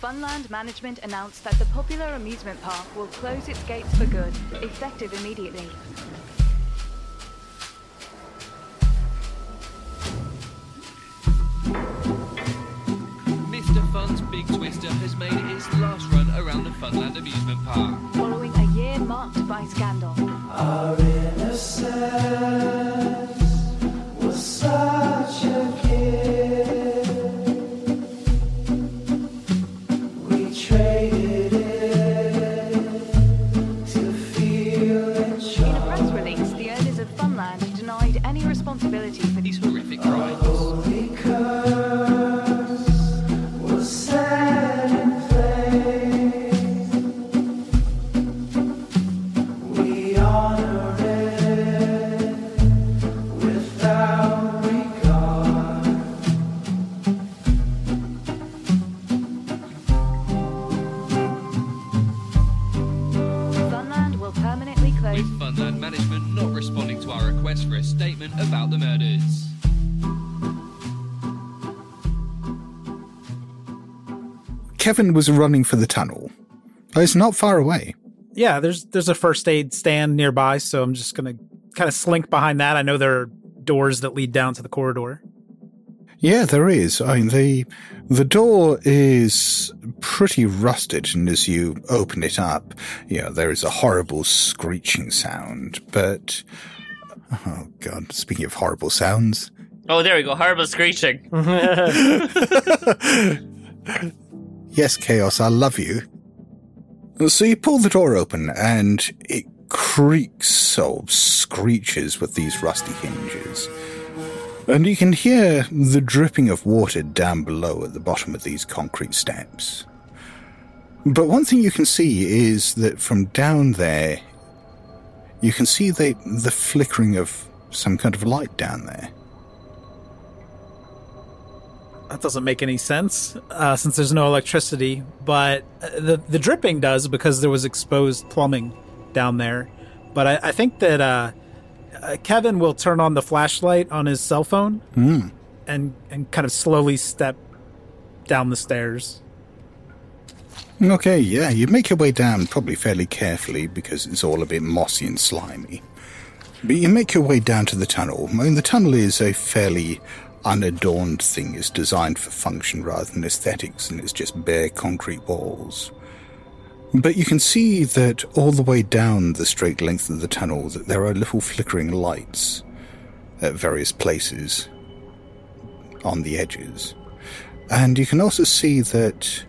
Funland Management announced that the popular amusement park will close its gates for good, effective immediately. Mr. Fun's Big Twister has made its last run around the Funland amusement park. Following a year marked by scandal. Our innocence was such a gift. About the murders. Kevin was running for the tunnel. Oh, it's not far away. Yeah, there's there's a first aid stand nearby, so I'm just gonna kind of slink behind that. I know there are doors that lead down to the corridor. Yeah, there is. I mean, the the door is pretty rusted, and as you open it up, you know, there is a horrible screeching sound. But oh god, speaking of horrible sounds, Oh, there we go. Horrible screeching. yes, chaos, I love you. So you pull the door open, and it creaks or screeches with these rusty hinges. And you can hear the dripping of water down below at the bottom of these concrete steps. But one thing you can see is that from down there, you can see the, the flickering of some kind of light down there. That doesn't make any sense uh, since there's no electricity, but uh, the the dripping does because there was exposed plumbing down there. But I, I think that uh, uh, Kevin will turn on the flashlight on his cell phone Hmm. and and kind of slowly step down the stairs. Okay, yeah, you make your way down probably fairly carefully because it's all a bit mossy and slimy. But you make your way down to the tunnel. I mean, the tunnel is a fairly unadorned thing. It's designed for function rather than aesthetics, and it's just bare concrete walls. But you can see that all the way down the straight length of the tunnel that there are little flickering lights at various places on the edges. And you can also see that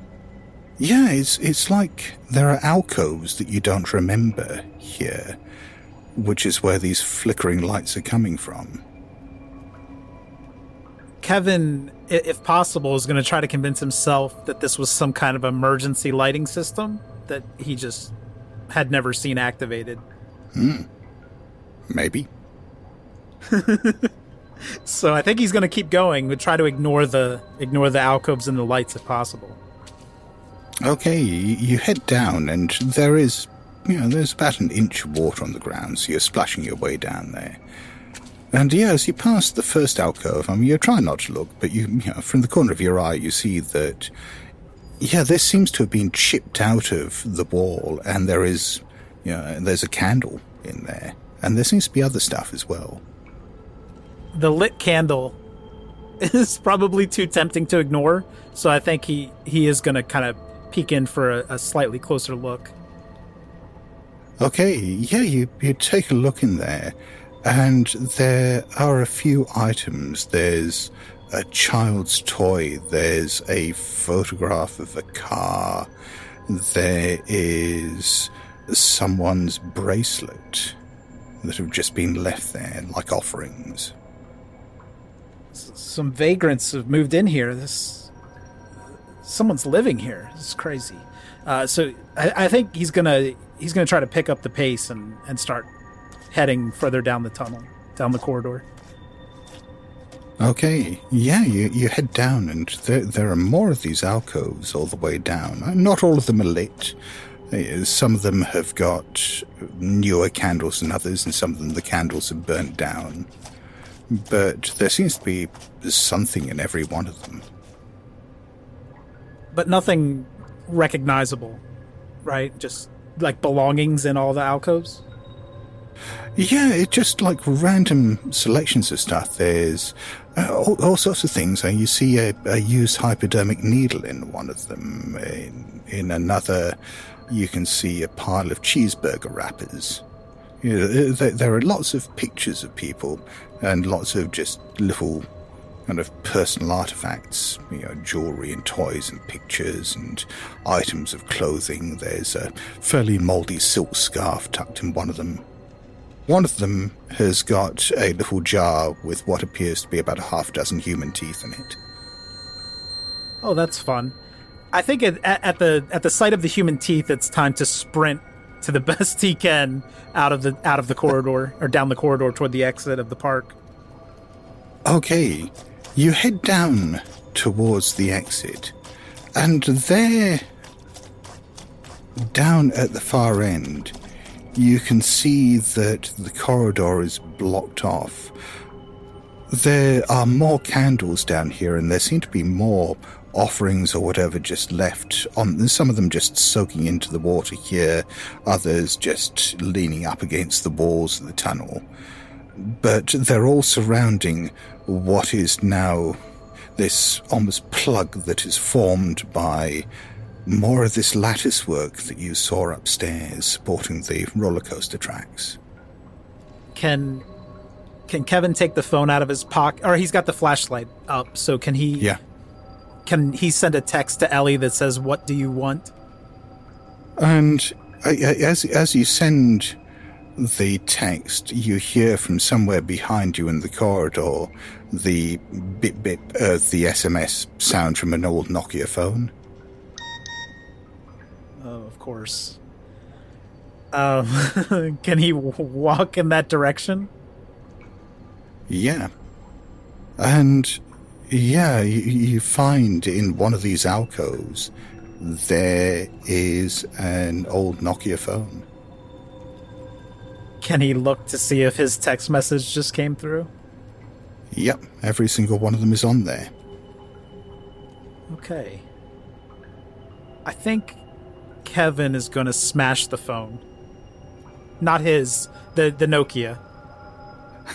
yeah, it's it's like there are alcoves that you don't remember here, which is where these flickering lights are coming from. Kevin, if possible, is going to try to convince himself that this was some kind of emergency lighting system that he just had never seen activated. Hmm. Maybe. So I think he's going to keep going, but try to ignore the ignore the alcoves and the lights if possible. Okay, you, you head down, and there is, you know, there's about an inch of water on the ground, so you're splashing your way down there. And yeah, as you pass the first alcove, I mean, you're trying not to look, but you, you know, from the corner of your eye, you see that, yeah, this seems to have been chipped out of the wall, and there is, you know, there's a candle in there, and there seems to be other stuff as well. The lit candle is probably too tempting to ignore, so I think he he is going to kind of peek in for a, a slightly closer look. Okay, yeah, you, you take a look in there, and there are a few items. There's a child's toy, there's a photograph of a car, there is someone's bracelet that have just been left there like offerings. Some vagrants have moved in here. This someone's living here. Is crazy. Uh, so I, I think he's gonna he's gonna try to pick up the pace and and start heading further down the tunnel, down the corridor. Okay, yeah, you, you head down, and there, there are more of these alcoves all the way down. Uh, Not all of them are lit. Uh, Some of them have got newer candles than others, and some of them the candles have burnt down. But there seems to be something in every one of them. But nothing recognizable, right? Just like belongings in all the alcoves. Yeah, it's just like random selections of stuff. There's uh, all, all sorts of things. Uh, you see a, a used hypodermic needle in one of them. In, in another, you can see a pile of cheeseburger wrappers. You know, there, there are lots of pictures of people and lots of just little kind of personal artifacts, you know, jewelry and toys and pictures and items of clothing. There's a fairly mouldy silk scarf tucked in one of them. One of them has got a little jar with what appears to be about a half dozen human teeth in it. Oh, that's fun. I think at, at, at the at the sight of the human teeth, it's time to sprint to the best he can out of the out of the corridor or down the corridor toward the exit of the park. Okay, you head down towards the exit, and there, down at the far end, you can see that the corridor is blocked off. There are more candles down here, and there seem to be more offerings or whatever just left on some of them just soaking into the water here, others just leaning up against the walls of the tunnel but they're all surrounding what is now this almost plug that is formed by more of this lattice work that you saw upstairs supporting the roller coaster tracks. Can can Kevin take the phone out of his pocket, or he's got the flashlight up? So can he? Yeah. Can he send a text to Ellie that says, "What do you want?" And uh, as as you send the text, you hear from somewhere behind you in the corridor the bip bip of the SMS sound from an old Nokia phone. Oh, of course. Um, can he w- walk in that direction? Yeah. And yeah, you, you find in one of these alcoves there is an old Nokia phone. Can he look to see if his text message just came through? Yep, every single one of them is on there. Okay. I think Kevin is going to smash the phone. Not his, the the Nokia.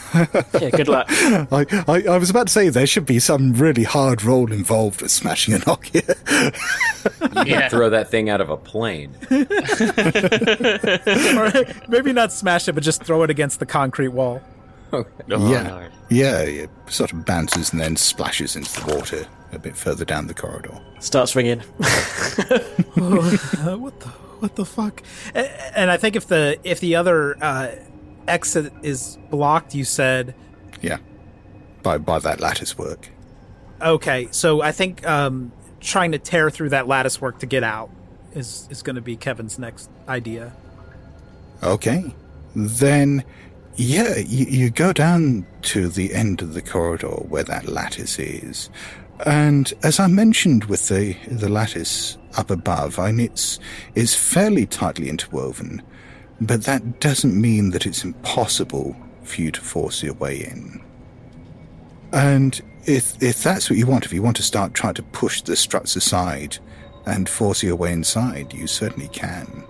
yeah, good luck. I, I, I was about to say there should be some really hard roll involved with smashing a Nokia. You can throw that thing out of a plane. or maybe not smash it, but just throw it against the concrete wall. yeah, yeah, it sort of bounces and then splashes into the water a bit further down the corridor. Starts ringing. Uh, what the what the fuck? A- And I think if the if the other uh, exit is blocked, you said Yeah, by by that lattice work. okay. So I think um, trying to tear through that lattice work to get out is is going to be Kevin's next idea. Okay, then yeah, you, you go down to the end of the corridor where that lattice is, and as I mentioned with the the lattice up above, I mean it's it's fairly tightly interwoven, but that doesn't mean that it's impossible for you to force your way in. And if if that's what you want, if you want to start trying to push the struts aside and force your way inside, you certainly can.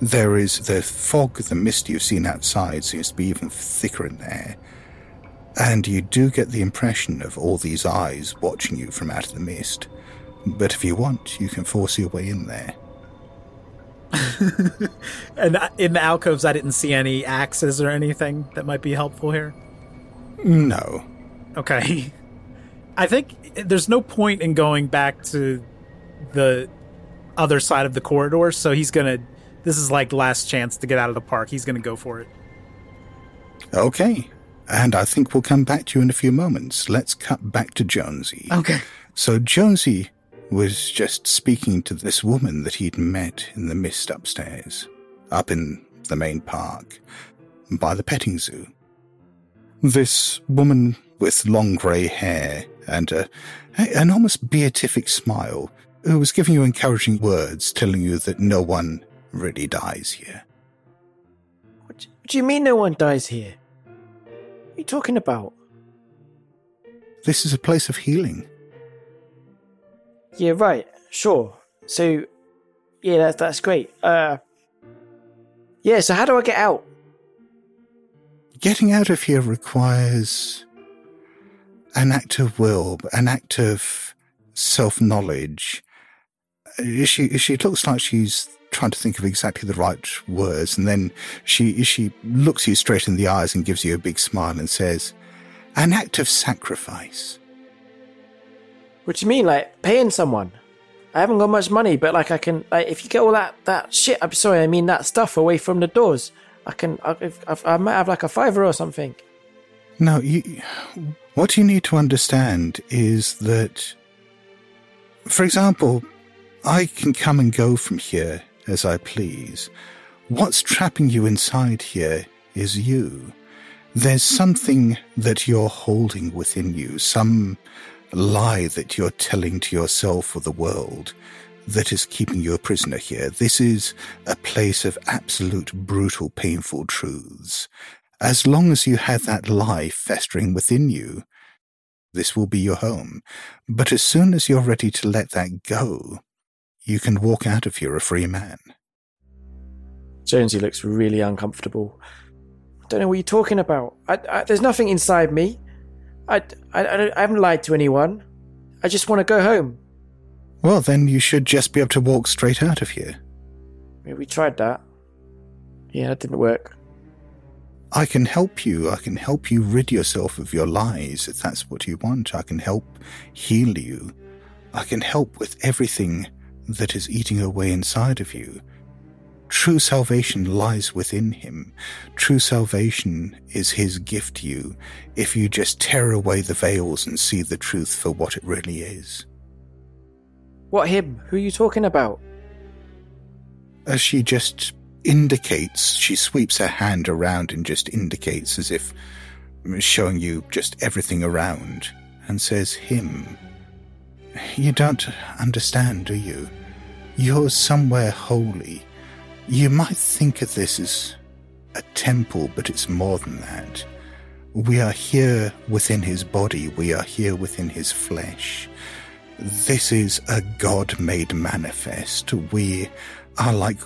There is the fog, the mist you've seen outside seems to be even thicker in there. And you do get the impression of all these eyes watching you from out of the mist. But if you want, you can force your way in there. And uh, in the alcoves, I didn't see any axes or anything that might be helpful here. No. Okay. I think there's no point in going back to the other side of the corridor, so he's gonna. This is like last chance to get out of the park. He's gonna go for it. Okay. And I think we'll come back to you in a few moments. Let's cut back to Jonesy. Okay. So Jonesy was just speaking to this woman that he'd met in the mist upstairs, up in the main park, by the petting zoo. This woman with long grey hair and a, an almost beatific smile, who was giving you encouraging words, telling you that no one really dies here. What do you mean no one dies here? What are you talking about? This is a place of healing. Yeah, right. Sure. So, yeah, that's that's great. Uh, yeah. So, how do I get out? Getting out of here requires an act of will, an act of self knowledge. She she looks like she's trying to think of exactly the right words, and then she she looks you straight in the eyes and gives you a big smile and says, "An act of sacrifice." What do you mean, like paying someone? I haven't got much money, but like I can, like if you get all that that shit, I'm sorry, I mean that stuff away from the doors, I can, I, I, I might have like a fiver or something. No, you, what you need to understand is that, for example, I can come and go from here as I please. What's trapping you inside here is you. There's something that you're holding within you, some lie that you're telling to yourself or the world that is keeping you a prisoner here. This is a place of absolute brutal, painful truths. As long as you have that lie festering within you, this will be your home. But as soon as you're ready to let that go, you can walk out of here a free man. Jonesy looks really uncomfortable. I don't know what you're talking about. I, I, there's nothing inside me. I, I, I, haven't lied to anyone. I just want to go home. Well, then you should just be able to walk straight out of here. Yeah, we tried that. Yeah, that didn't work. I can help you. I can help you rid yourself of your lies if that's what you want. I can help heal you. I can help with everything that is eating away inside of you, true salvation lies within him. True salvation is his gift to you if you just tear away the veils and see the truth for what it really is. What him? Who are you talking about? As she just indicates, she sweeps her hand around and just indicates as if showing you just everything around and says, Him. You don't understand, do you? You're somewhere holy. You might think of this as a temple, but it's more than that. We are here within his body, we are here within his flesh. This is a God made manifest. We are like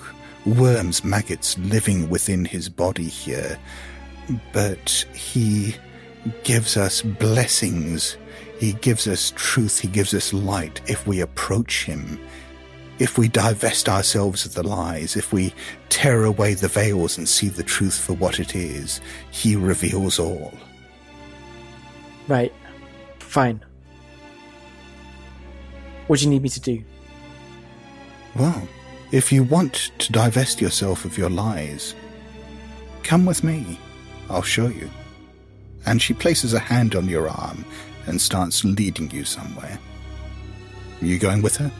worms, maggots living within his body here. But he gives us blessings. He gives us truth. He gives us light if we approach him. If we divest ourselves of the lies, if we tear away the veils and see the truth for what it is, he reveals all. Right. Fine. What do you need me to do? Well, if you want to divest yourself of your lies, come with me. I'll show you. And she places a hand on your arm and starts leading you somewhere. Are You going with her?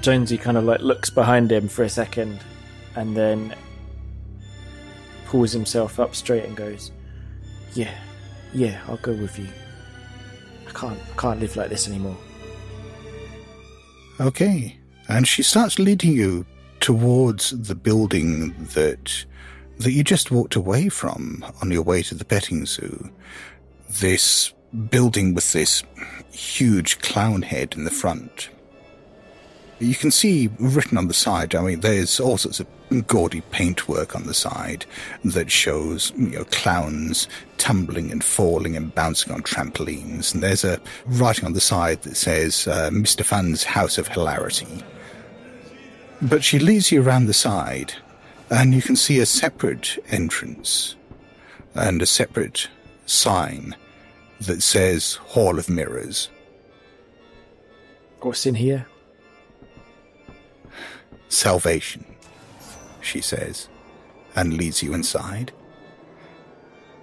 Jonesy kind of like looks behind him for a second and then pulls himself up straight and goes, Yeah, yeah, I'll go with you. I can't I can't live like this anymore. Okay. And she starts leading you towards the building that that you just walked away from on your way to the petting zoo. This building with this huge clown head in the front. You can see written on the side, I mean, there's all sorts of gaudy paintwork on the side that shows, you know, clowns tumbling and falling and bouncing on trampolines. And there's a writing on the side that says, uh, Mr. Fun's House of Hilarity. But she leads you around the side, and you can see a separate entrance and a separate sign that says Hall of Mirrors. What's in here? Salvation, she says, and leads you inside.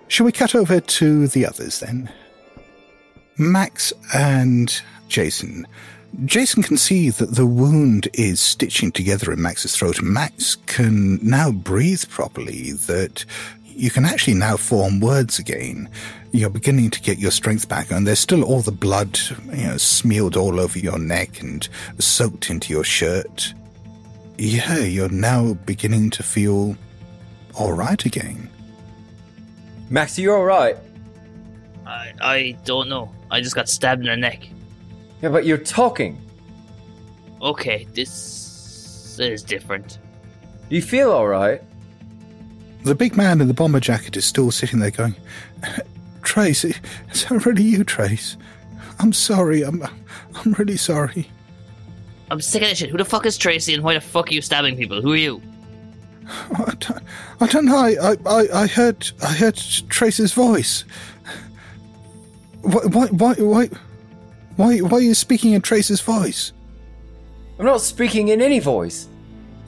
Shall we cut over to the others then? Max and Jason. Jason can see that the wound is stitching together in Max's throat. Max can now breathe properly, that you can actually now form words again. You're beginning to get your strength back, and there's still all the blood, you know, smeared all over your neck and soaked into your shirt. Yeah, you're now beginning to feel all right again. Max, are you alright? I, I don't know. I just got stabbed in the neck. Yeah, but you're talking. Okay, this is different. You feel alright? The big man in the bomber jacket is still sitting there going, Trace, is that really you, Trace? I'm sorry. I'm, I'm really sorry. I'm sick of this shit. Who the fuck is Tracy and why the fuck are you stabbing people? Who are you? I don't, I don't know. I, I, I heard, I heard Trace's voice. Why, why, why, why, why, why are you speaking in Tracy's voice? I'm not speaking in any voice.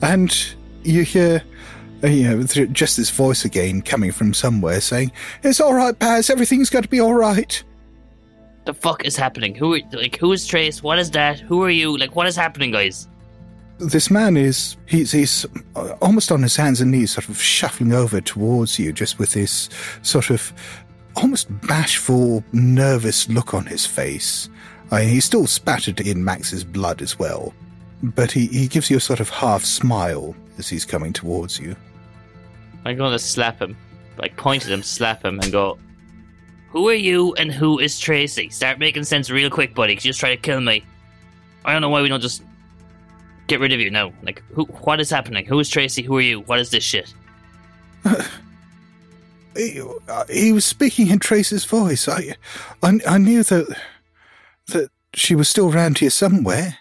And you hear, uh, you know, th- just this voice again coming from somewhere saying, "It's all right, Baz. Everything's going to be all right." The fuck is happening? Who, are, like, who is Trace? What is that? Who are you? Like, what is happening, guys? This man is he's he's uh, almost on his hands and knees, sort of shuffling over towards you, just with this sort of almost bashful, nervous look on his face. I mean, he's still spattered in Max's blood as well, but he, he gives you a sort of half smile as he's coming towards you. I'm going to slap him. Like, point at him, slap him, and go, Who are you and who is Tracy? Start making sense real quick, buddy, 'cause you just try to kill me. I don't know why we don't just get rid of you now. Like, who? what is happening? Who is Tracy? Who are you? What is this shit? He, uh, he was speaking in Tracy's voice. I, I, I knew that that she was still round here somewhere,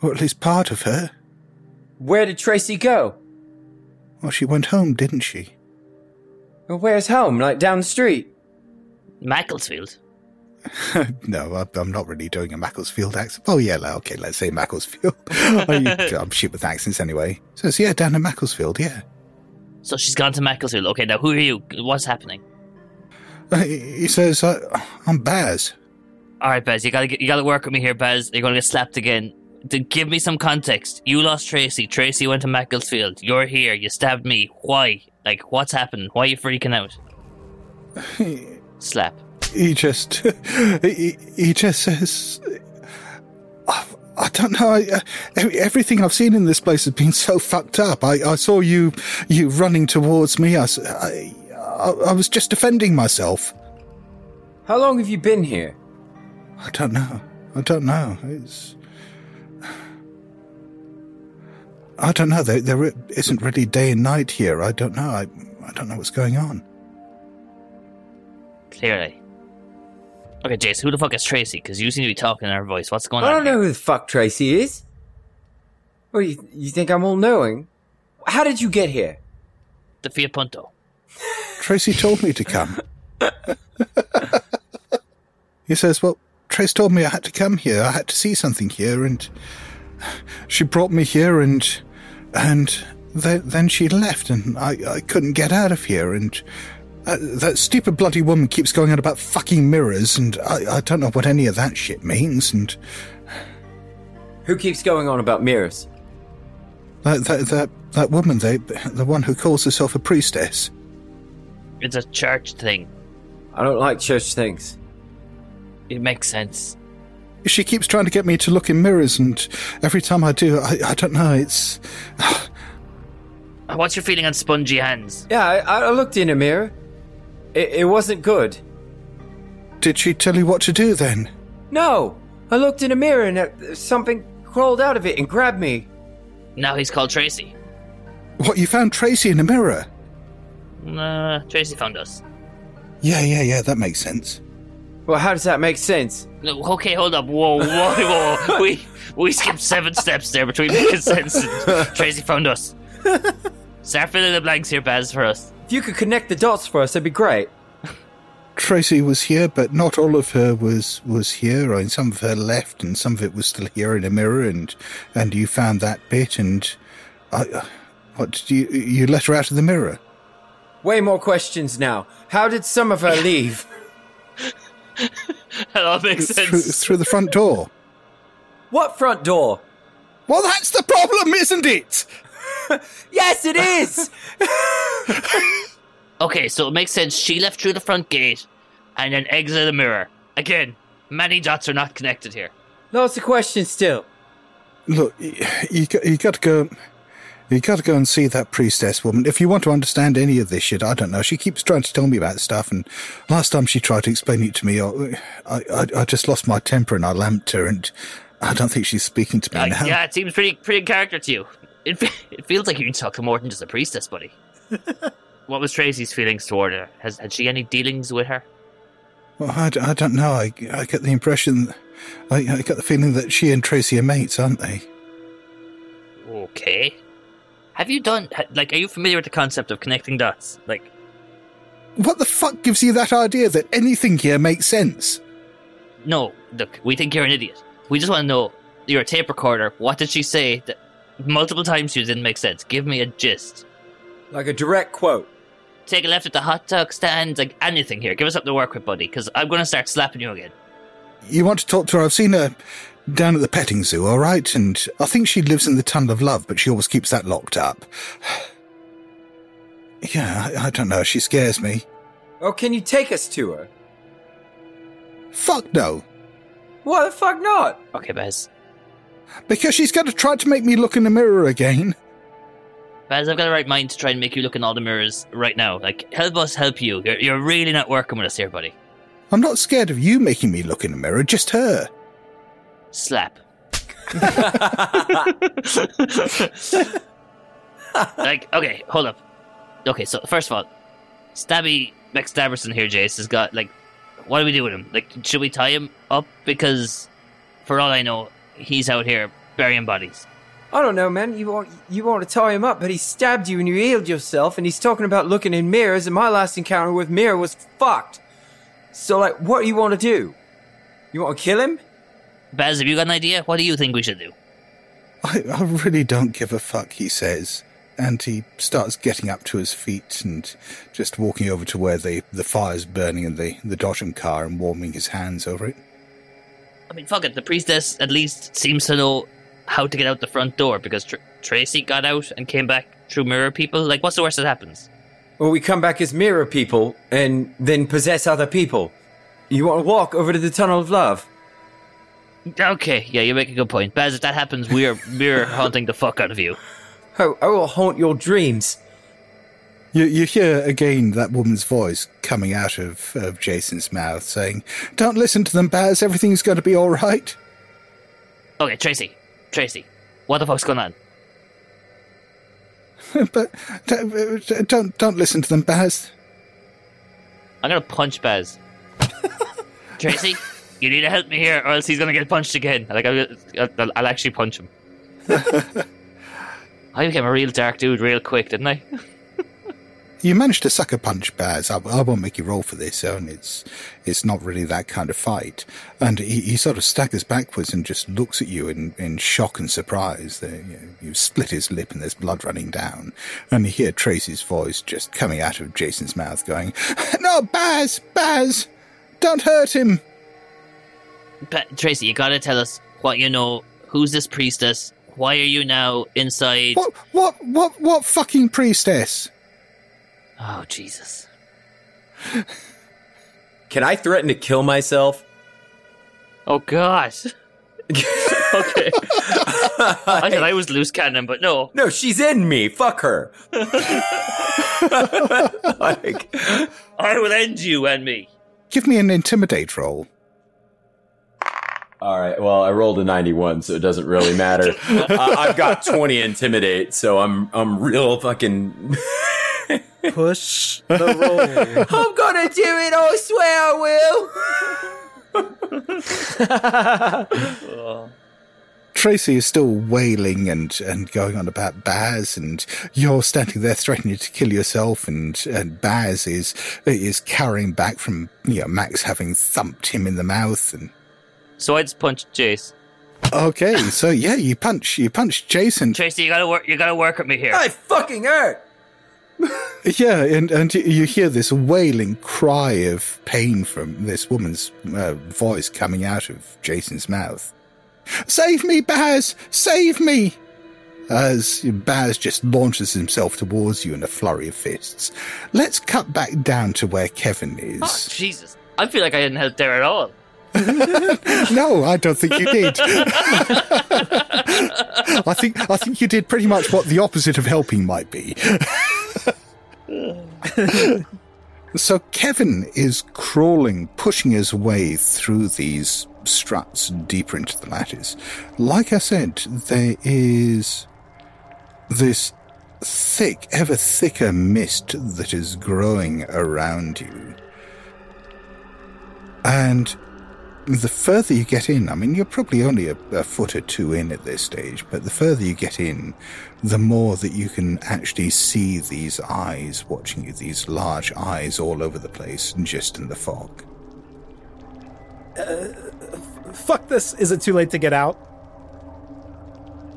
or at least part of her. Where did Tracy go? Well, she went home, didn't she? Well, where's home? Like down the street? Macclesfield. no, I'm not really doing a Macclesfield accent. Oh, yeah, okay, let's say Macclesfield. I'm shit with accents anyway. So Says, yeah, down in Macclesfield, yeah. So she's gone to Macclesfield. Okay, now who are you? What's happening? Uh, He says, uh, I'm Baz. All right, Bez, you gotta get, you gotta work with me here, Bez. You're gonna get slapped again. To give me some context, you lost Tracy. Tracy went to Macclesfield. You're here. You stabbed me. Why? Like, what's happened? Why are you freaking out? Slap. He just, he, he just says, I, I don't know. I, uh, everything I've seen in this place has been so fucked up. I, I saw you, you running towards me. I I was just defending myself. How long have you been here? I don't know. I don't know. It's. I don't know. There, there isn't really day and night here. I don't know. I, I don't know what's going on. Clearly. Okay, Jace, who the fuck is Tracy? Because you seem to be talking in her voice. What's going I on? I don't know who the fuck Tracy is. What, you, you think I'm all knowing? How did you get here? The Fiat Punto. Tracy told me to come. he says, Well, Trace told me I had to come here. I had to see something here, and she brought me here, and and then, then she left, and I, I couldn't get out of here, and uh, that stupid bloody woman keeps going on about fucking mirrors, and I, I don't know what any of that shit means, and Who keeps going on about mirrors? that that that, that woman, they, the one who calls herself a priestess. It's a church thing. I don't like church things. It makes sense. She keeps trying to get me to look in mirrors, and every time I do, I, I don't know, it's. What's your feeling on spongy hands? Yeah, I, I looked in a mirror. It, it wasn't good. Did she tell you what to do then? No, I looked in a mirror and uh, something crawled out of it and grabbed me. Now he's called Tracy. What, you found Tracy in a mirror? Uh, Tracy found us. Yeah, yeah, yeah, that makes sense. Well, how does that make sense? No, okay, hold up. Whoa, whoa, whoa. we we skipped seven steps there between making sense and Tracy found us. Start filling the blanks here, Baz, for us. If you could connect the dots for us, that'd be great. Tracy was here, but not all of her was was here. I mean, some of her left, and some of it was still here in a mirror, and and you found that bit, and I, uh, what did you you let her out of the mirror? Way more questions now. How did some of her leave? that all makes Through, sense. through the front door. What front door? Well, that's the problem, isn't it? Yes, it is! Okay, so it makes sense. She left through the front gate and then exited the mirror. Again, many dots are not connected here. Lots of questions still. Look, y- you got, you got to go. You got to go and see that priestess woman. If you want to understand any of this shit, I don't know. She keeps trying to tell me about stuff, and last time she tried to explain it to me, I, I, I- I just lost my temper and I lamped her, and I don't think she's speaking to me Uh, now. yeah, it seems pretty pretty in character to you. It, it feels like you talk to more than just a priestess, buddy. what was Tracy's feelings toward her? Has had she any dealings with her? Well, I, I don't know. I, I get the impression, I, I get the feeling that she and Tracy are mates, aren't they? Okay. Have you done like? Are you familiar with the concept of connecting dots? Like, What the fuck gives you that idea that anything here makes sense? no, look, we think you're an idiot. We just want to know. You're a tape recorder. What did she say that multiple times to you didn't make sense? Give me a gist. Like a direct quote. Take a left at the hot dog stand, like anything here. Give us something to work with, buddy, because I'm going to start slapping you again. You want to talk to her? I've seen her down at the petting zoo, all right? And I think she lives in the Tunnel of Love, but she always keeps that locked up. Yeah, I, I don't know. She scares me. Oh, can you take us to her? Fuck no. Why the fuck not? Okay, Bez. Because she's going to try to make me look in the mirror again. Baz, I've got the right mind to try and make you look in all the mirrors right now. Like, help us help you. You're, you're really not working with us here, buddy. I'm not scared of you making me look in the mirror, just her. Slap. like, okay, hold up. Okay, so first of all, Stabby McStabberson here, Jace, has got, like, what do we do with him? Like, should we tie him up? Because, for all I know, he's out here burying bodies. I don't know, man. You want you want to tie him up, but he stabbed you and you healed yourself, and he's talking about looking in mirrors. And my last encounter with mirror was fucked. So, like, what do you want to do? You want to kill him? Baz, have you got an idea? What do you think we should do? I, I really don't give a fuck, he says. And he starts getting up to his feet and just walking over to where the, the fire's burning in the, the Dodgem car and warming his hands over it. I mean, fuck it. The priestess at least seems to know how to get out the front door because Tr- Tracy got out and came back through mirror people. Like, what's the worst that happens? Well, we come back as mirror people and then possess other people. You want to walk over to the tunnel of love? Okay, yeah, you make a good point. Baz, if that happens, we are mirror haunting the fuck out of you. Oh, I will haunt your dreams. You, you hear again that woman's voice coming out of, of Jason's mouth saying, Don't listen to them, Baz. Everything's going to be all right. Okay, Tracy. Tracy. What the fuck's going on? but don't, don't, don't listen to them, Baz. I'm gonna punch Baz. Tracy, you need to help me here, or else he's gonna get punched again. Like I'll, I'll, I'll actually punch him. I became a real dark dude real quick, didn't I? You managed to sucker punch Baz. I, I won't make you roll for this, and it's it's not really that kind of fight. And he, he sort of staggers backwards and just looks at you in, in shock and surprise. There, you, know, you split his lip and there's blood running down. And you hear Tracy's voice just coming out of Jason's mouth, going, "No, Baz, Baz, don't hurt him." But Tracy, you gotta tell us what you know. Who's this priestess? Why are you now inside? What what what what fucking priestess? Oh Jesus! Can I threaten to kill myself? Oh gosh. okay. I thought I was loose cannon, but no. No, she's in me. Fuck her. like, I will end you and me. Give me an intimidate roll. All right. Well, I rolled a 91, so it doesn't really matter. uh, I've got 20 intimidate, so I'm I'm real fucking push the roll. I'm gonna do it. I swear I will. Tracy is still wailing and, and going on about Baz, and you're standing there threatening to kill yourself, and, and Baz is is carrying back from you know Max having thumped him in the mouth, and So I just punched Jace. okay, so yeah, you punch you punch Jason, Tracy, you gotta work. You gotta work with me here. I fucking hurt. yeah, and and you hear this wailing cry of pain from this woman's uh, voice coming out of Jason's mouth. Save me, Baz! Save me! As Baz just launches himself towards you in a flurry of fists. Let's cut back down to where Kevin is. Oh, Jesus! I feel like I didn't help there at all. no, I don't think you did. I think I think you did pretty much what the opposite of helping might be. so Kevin is crawling, pushing his way through these struts deeper into the lattice. Like I said, there is this thick, ever thicker mist that is growing around you. And the further you get in, I mean, you're probably only a, a, foot or two in at this stage, but the further you get in, the more that you can actually see these eyes watching you, these large eyes all over the place, and just in the fog. Uh, fuck this. Is it too late to get out?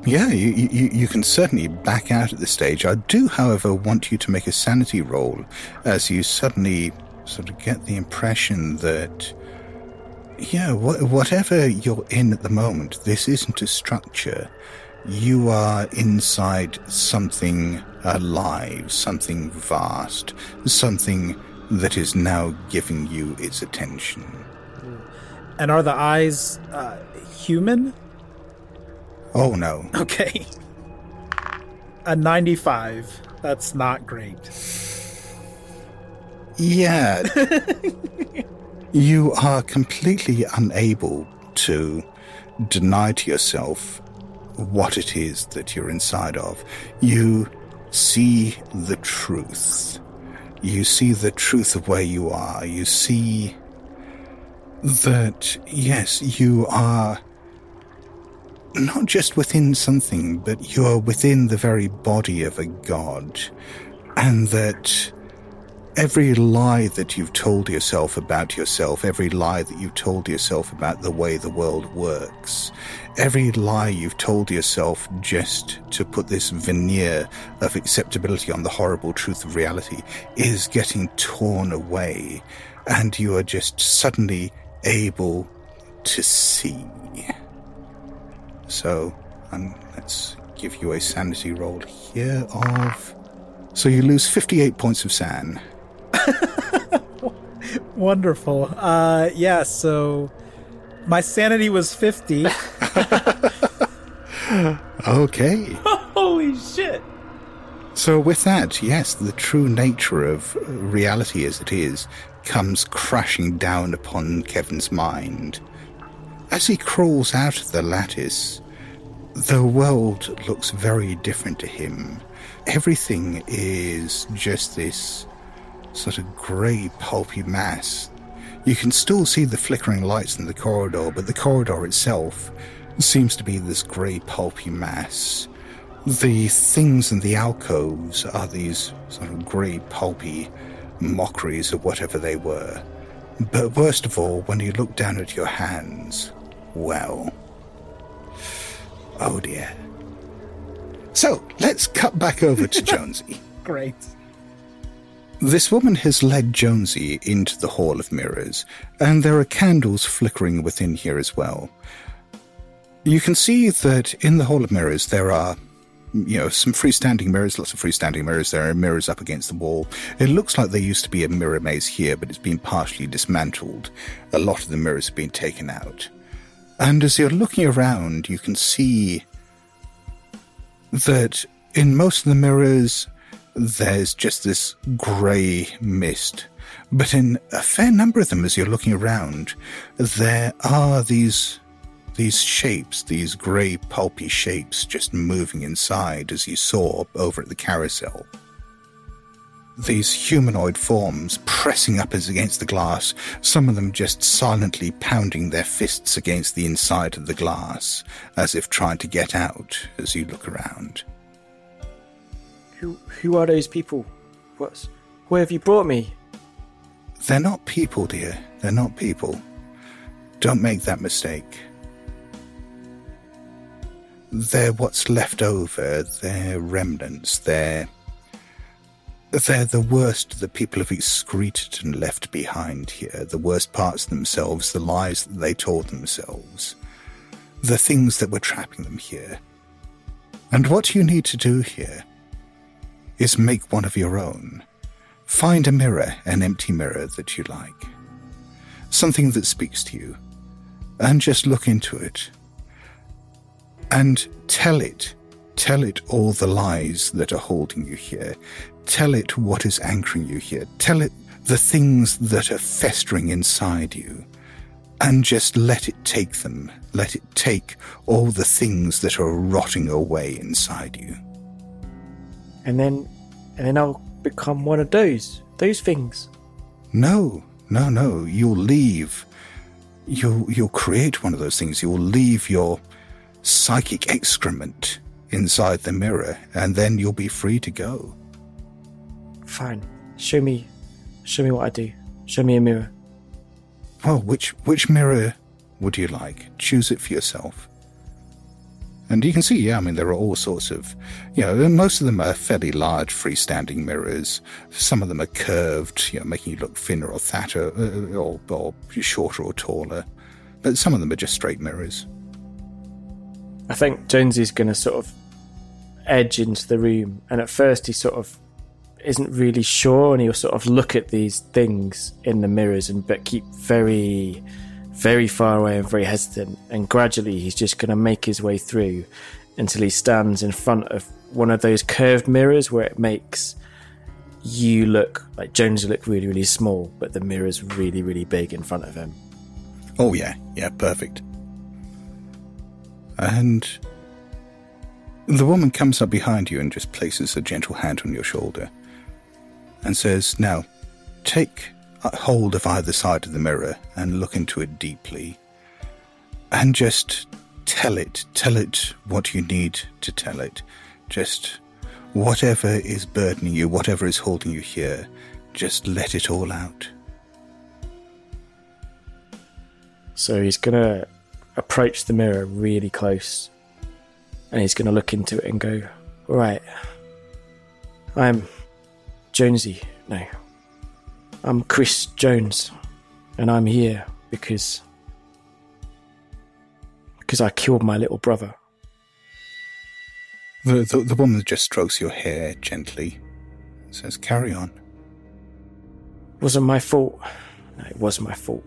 Yeah, you, you, you can certainly back out at this stage. I do, however, want you to make a sanity roll as you suddenly sort of get the impression that yeah, wh- whatever you're in at the moment, this isn't a structure. You are inside something alive, something vast, something that is now giving you its attention. And are the eyes uh, human? Oh no. Okay. A 95. That's not great. Yeah. you are completely unable to deny to yourself what it is that you're inside of. You see the truth. You see the truth of where you are. You see that, yes, you are not just within something, but you are within the very body of a god. And that every lie that you've told yourself about yourself, every lie that you've told yourself about the way the world works, every lie you've told yourself just to put this veneer of acceptability on the horrible truth of reality is getting torn away, and you are just suddenly able to see. So, um, let's give you a sanity roll here of. So you lose 58 points of SAN. Wonderful. Uh, yeah, so my sanity was 50. Okay. Holy shit! So, with that, yes, the true nature of reality as it is comes crashing down upon Kevin's mind. As he crawls out of the lattice, the world looks very different to him. Everything is just this sort of grey, pulpy mass. You can still see the flickering lights in the corridor, but the corridor itself seems to be this grey, pulpy mass. The things in the alcoves are these sort of grey, pulpy mockeries of whatever they were. But worst of all, when you look down at your hands, well. Oh dear. So, let's cut back over to Jonesy. Great. This woman has led Jonesy into the Hall of Mirrors, and there are candles flickering within here as well. You can see that in the Hall of Mirrors there are, you know, some freestanding mirrors, lots of freestanding mirrors. There are mirrors up against the wall. It looks like there used to be a mirror maze here, but it's been partially dismantled. A lot of the mirrors have been taken out. And as you're looking around, you can see that in most of the mirrors, there's just this grey mist. But in a fair number of them, as you're looking around, there are these these shapes, these grey pulpy shapes just moving inside as you saw over at the carousel. These humanoid forms pressing up against the glass, some of them just silently pounding their fists against the inside of the glass, as if trying to get out as you look around. Who who are those people? What's where have you brought me? They're not people, dear. They're not people. Don't make that mistake. They're what's left over. They're remnants. They're. They're the worst that people have excreted and left behind here. The worst parts of themselves, the lies that they told themselves, the things that were trapping them here. And what you need to do here is make one of your own. Find a mirror, an empty mirror that you like, something that speaks to you, and just look into it. And tell it, tell it all the lies that are holding you here. Tell it what is anchoring you here. Tell it the things that are festering inside you. And just let it take them. Let it take all the things that are rotting away inside you. And then and then I'll become one of those those things. No, no, no. You'll leave. You'll you'll create one of those things. You'll leave your psychic excrement inside the mirror, and then you'll be free to go. Fine. Show me show me what I do. Show me a mirror. Well, which which mirror would you like? Choose it for yourself. And you can see, yeah, I mean, there are all sorts of, you know, most of them are fairly large freestanding mirrors. Some of them are curved, you know, making you look thinner or fatter, uh, or, or shorter or taller. But some of them are just straight mirrors. I think Jonesy's going to sort of edge into the room, and at first he sort of isn't really sure, and he'll sort of look at these things in the mirrors, and but keep very, very far away and very hesitant. And gradually, he's just going to make his way through until he stands in front of one of those curved mirrors where it makes you look like Jones look really, really small, but the mirror's really, really big in front of him. Oh, yeah, yeah, perfect. And the woman comes up behind you and just places a gentle hand on your shoulder and says, Now, take hold of either side of the mirror and look into it deeply. And just tell it, tell it what you need to tell it. Just whatever is burdening you, whatever is holding you here, just let it all out. So he's gonna approach the mirror really close, and he's gonna look into it and go, "Right, I'm Jonesy. No, I'm Chris Jones, and I'm here because because I killed my little brother." The, the, the woman just strokes your hair gently, says, Carry on. It wasn't my fault. No, it was my fault.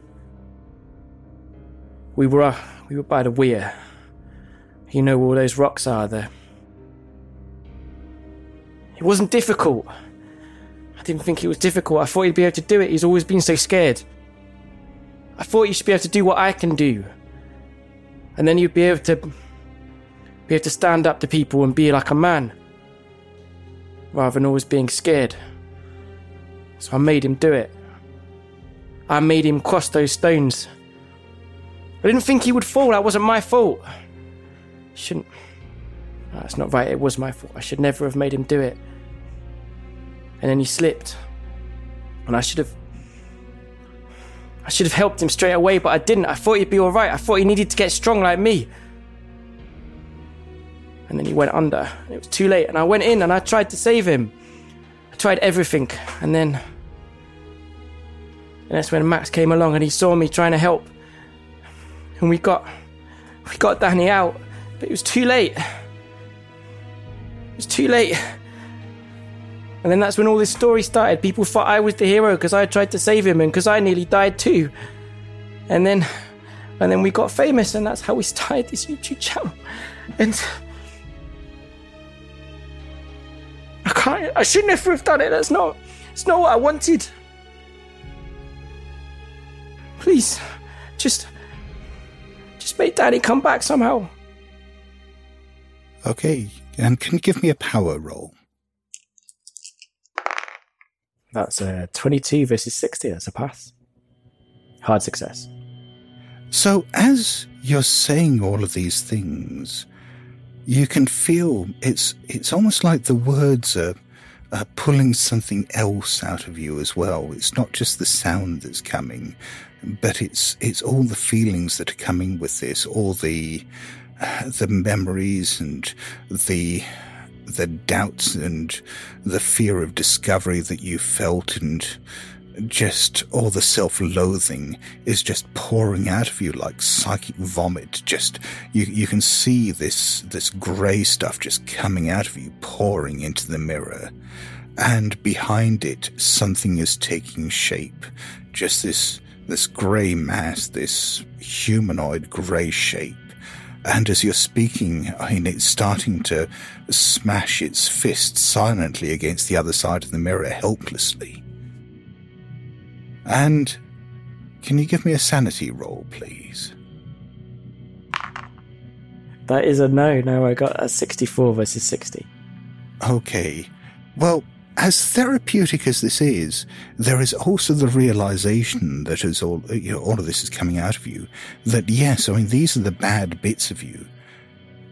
We were uh, we were by the weir. You know where all those rocks are there. It wasn't difficult. Didn't think it was difficult. I thought he'd be able to do it. He's always been so scared. I thought you should be able to do what I can do. And then you'd be able to be able to stand up to people and be like a man. Rather than always being scared. So I made him do it. I made him cross those stones. I didn't think he would fall. That wasn't my fault. Shouldn't. That's not right. It was my fault. I should never have made him do it. And then he slipped. And I should have. I should have helped him straight away, but I didn't. I thought he'd be alright. I thought he needed to get strong like me. And then he went under. It was too late. And I went in and I tried to save him. I tried everything. And then. And that's when Max came along and he saw me trying to help. And we got. We got Danny out. But it was too late. It was too late. And then that's when all this story started. People thought I was the hero because I tried to save him and because I nearly died too. And then. And then we got famous and that's how we started this YouTube channel. And. I can't. I should never have done it. That's not. It's not what I wanted. Please, just, just make Danny come back somehow. Okay, and can you give me a power roll? That's a twenty-two versus sixty. That's a pass. Hard success. So, as you're saying all of these things, you can feel it's it's almost like the words are, are pulling something else out of you as well. It's not just the sound that's coming, but it's it's all the feelings that are coming with this, all the the memories and the the doubts and the fear of discovery that you felt and just all the self-loathing is just pouring out of you like psychic vomit. Just you you can see this this gray stuff just coming out of you pouring into the mirror. And behind it something is taking shape. Just this this gray mass this humanoid gray shape and as you're speaking, I mean, it's starting to smash its fist silently against the other side of the mirror helplessly. And can you give me a sanity roll, please? That is a no. No, I got a 64 versus 60. Okay. Well, as therapeutic as this is, there is also the realization that as all you know, all of this is coming out of you, that yes, I mean these are the bad bits of you,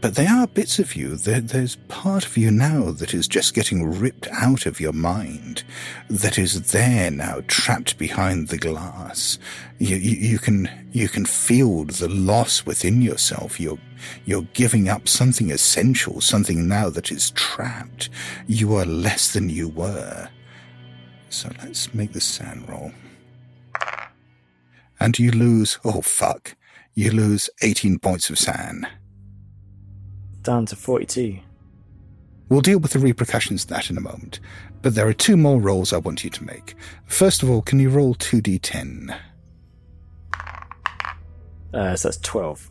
but they are bits of you. There, there's part of you now that is just getting ripped out of your mind, that is there now, trapped behind the glass. You, you, you can you can feel the loss within yourself. You're you're giving up something essential, something now that is trapped. You are less than you were. So let's make the SAN roll. And you lose, oh fuck, you lose 18 points of SAN. Down to 42. We'll deal with the repercussions of that in a moment, but there are two more rolls I want you to make. First of all, can you roll 2d10? Uh, so that's 12.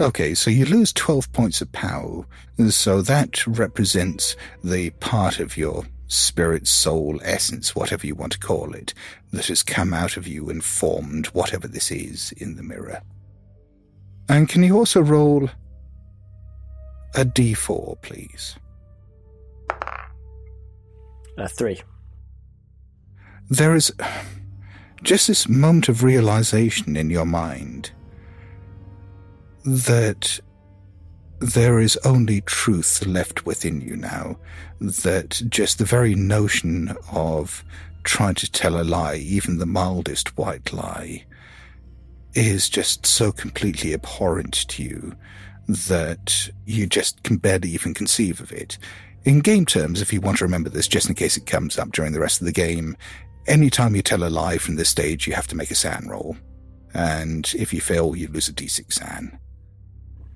Okay, so you lose 12 points of power, so that represents the part of your spirit, soul, essence, whatever you want to call it, that has come out of you and formed whatever this is in the mirror. And can you also roll a d4, please? Uh, three. There is just this moment of realization in your mind that there is only truth left within you now. That just the very notion of trying to tell a lie, even the mildest white lie, is just so completely abhorrent to you that you just can barely even conceive of it. In game terms, if you want to remember this, just in case it comes up during the rest of the game, anytime you tell a lie from this stage, you have to make a SAN roll. And if you fail, you lose a d6 SAN.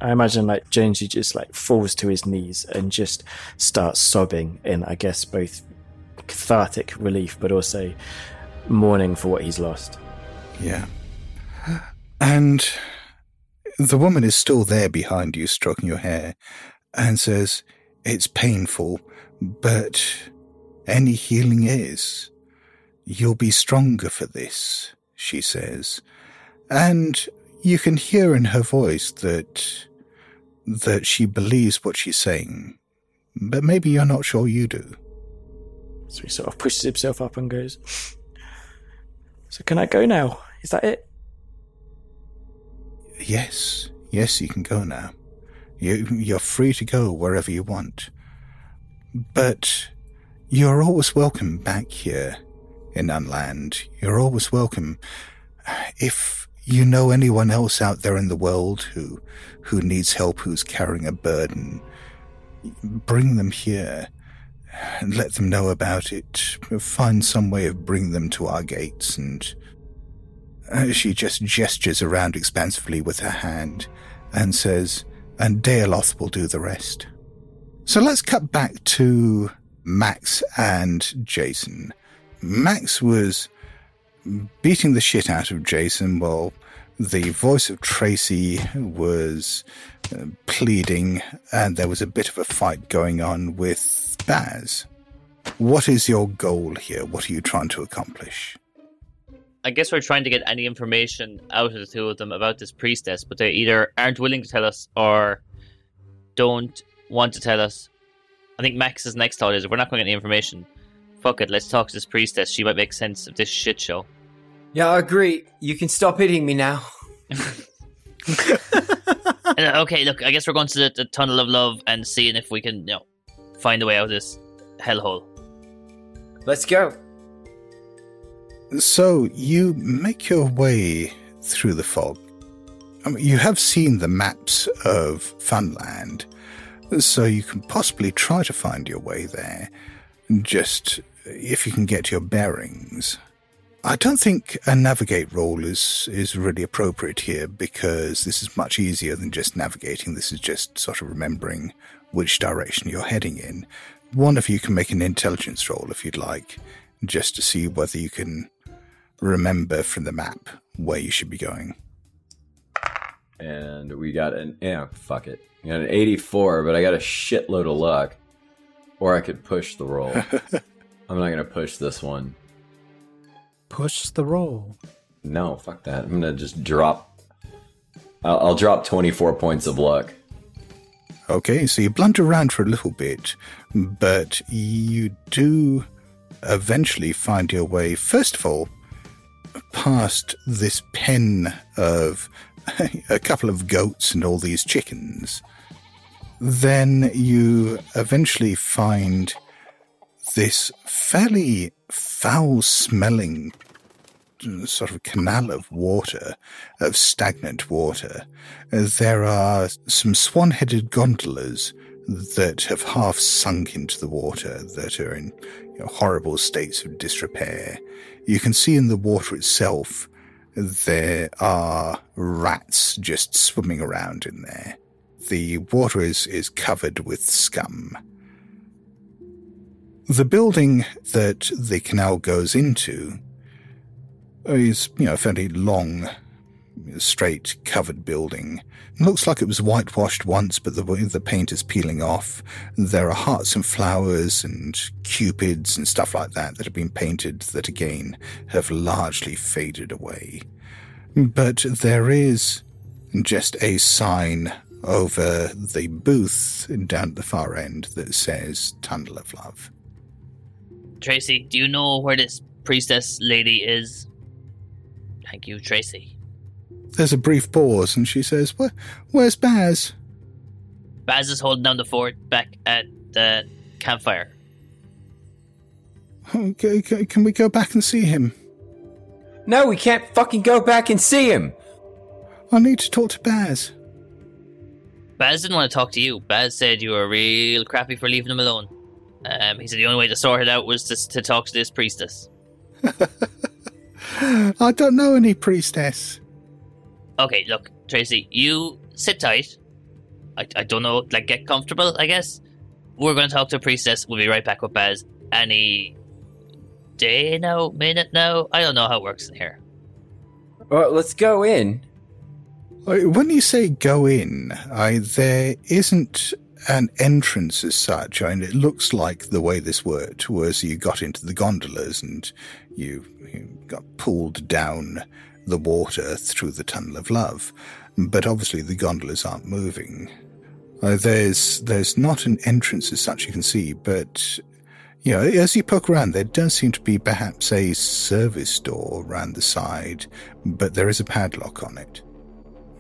I imagine like Jonesy just like falls to his knees and just starts sobbing in, I guess, both cathartic relief but also mourning for what he's lost. Yeah. And the woman is still there behind you, stroking your hair, and says, It's painful, but any healing is. You'll be stronger for this, she says. And you can hear in her voice that that she believes what she's saying. But maybe you're not sure you do. So he sort of pushes himself up and goes, So can I go now? Is that it? Yes, yes, you can go now. You, you're free to go wherever you want. But you're always welcome back here in Funland. You're always welcome. If you know anyone else out there in the world who, who needs help, who's carrying a burden, bring them here and let them know about it. Find some way of bringing them to our gates and she just gestures around expansively with her hand and says, and Dealoth will do the rest. So let's cut back to Max and Jason. Max was beating the shit out of Jason while the voice of Tracy was uh, pleading, and there was a bit of a fight going on with Baz. What is your goal here? What are you trying to accomplish? I guess we're trying to get any information out of the two of them about this priestess, but they either aren't willing to tell us or don't want to tell us. I think Max's next thought is if we're not going to get any information, fuck it, let's talk to this priestess. She might make sense of this shit show. Yeah, I agree. You can stop hitting me now. Uh, okay, look, I guess we're going to the, the tunnel of love and seeing if we can, you know, find a way out of this hellhole. Let's go. So you make your way through the fog. I mean, you have seen the maps of Funland, so you can possibly try to find your way there. Just if you can get your bearings. I don't think a navigate roll is is really appropriate here because this is much easier than just navigating. This is just sort of remembering which direction you're heading in. One of you can make an intelligence roll if you'd like, just to see whether you can remember from the map where you should be going. And we got an yeah, fuck it. I got an 84, but I got a shitload of luck. Or I could push the roll. I'm not gonna push this one. Push the roll. No, fuck that. I'm gonna just drop. I'll, I'll drop 24 points of luck. Okay, so you blunder around for a little bit, but you do eventually find your way, first of all, past this pen of a couple of goats and all these chickens. Then you eventually find this fairly foul smelling sort of canal of water, of stagnant water. There are some swan headed gondolas that have half sunk into the water that are in you know, horrible states of disrepair. You can see in the water itself there are rats just swimming around in there. The water is, is covered with scum. The building that the canal goes into is, you know, a fairly long, straight, covered building. It looks like it was whitewashed once, but the the paint is peeling off. There are hearts and flowers and cupids and stuff like that that have been painted that again have largely faded away. But there is just a sign over the booth down at the far end that says Tunnel of Love. Tracy, do you know where this priestess lady is? Thank you, Tracy. There's a brief pause, and she says, Where, Where's Baz? Baz is holding down the fort back at the campfire. Okay, okay, Can we go back and see him? No, we can't fucking go back and see him. I need to talk to Baz. Baz didn't want to talk to you. Baz said you were real crappy for leaving him alone. Um, he said the only way to sort it out was to, to talk to this priestess. I don't know any priestess. Okay, look, Tracy, you sit tight. I, I don't know, like, get comfortable, I guess. We're going to talk to a priestess. We'll be right back with Baz any day now, minute now. I don't know how it works in here. Well, let's go in. When you say go in, I, there isn't an entrance as such. I mean, it looks like the way this worked was you got into the gondolas and you, you got pulled down the water through the tunnel of love. But obviously the gondolas aren't moving. Uh, there's there's not an entrance as such you can see, but you know, as you poke around, there does seem to be perhaps a service door around the side, but there is a padlock on it.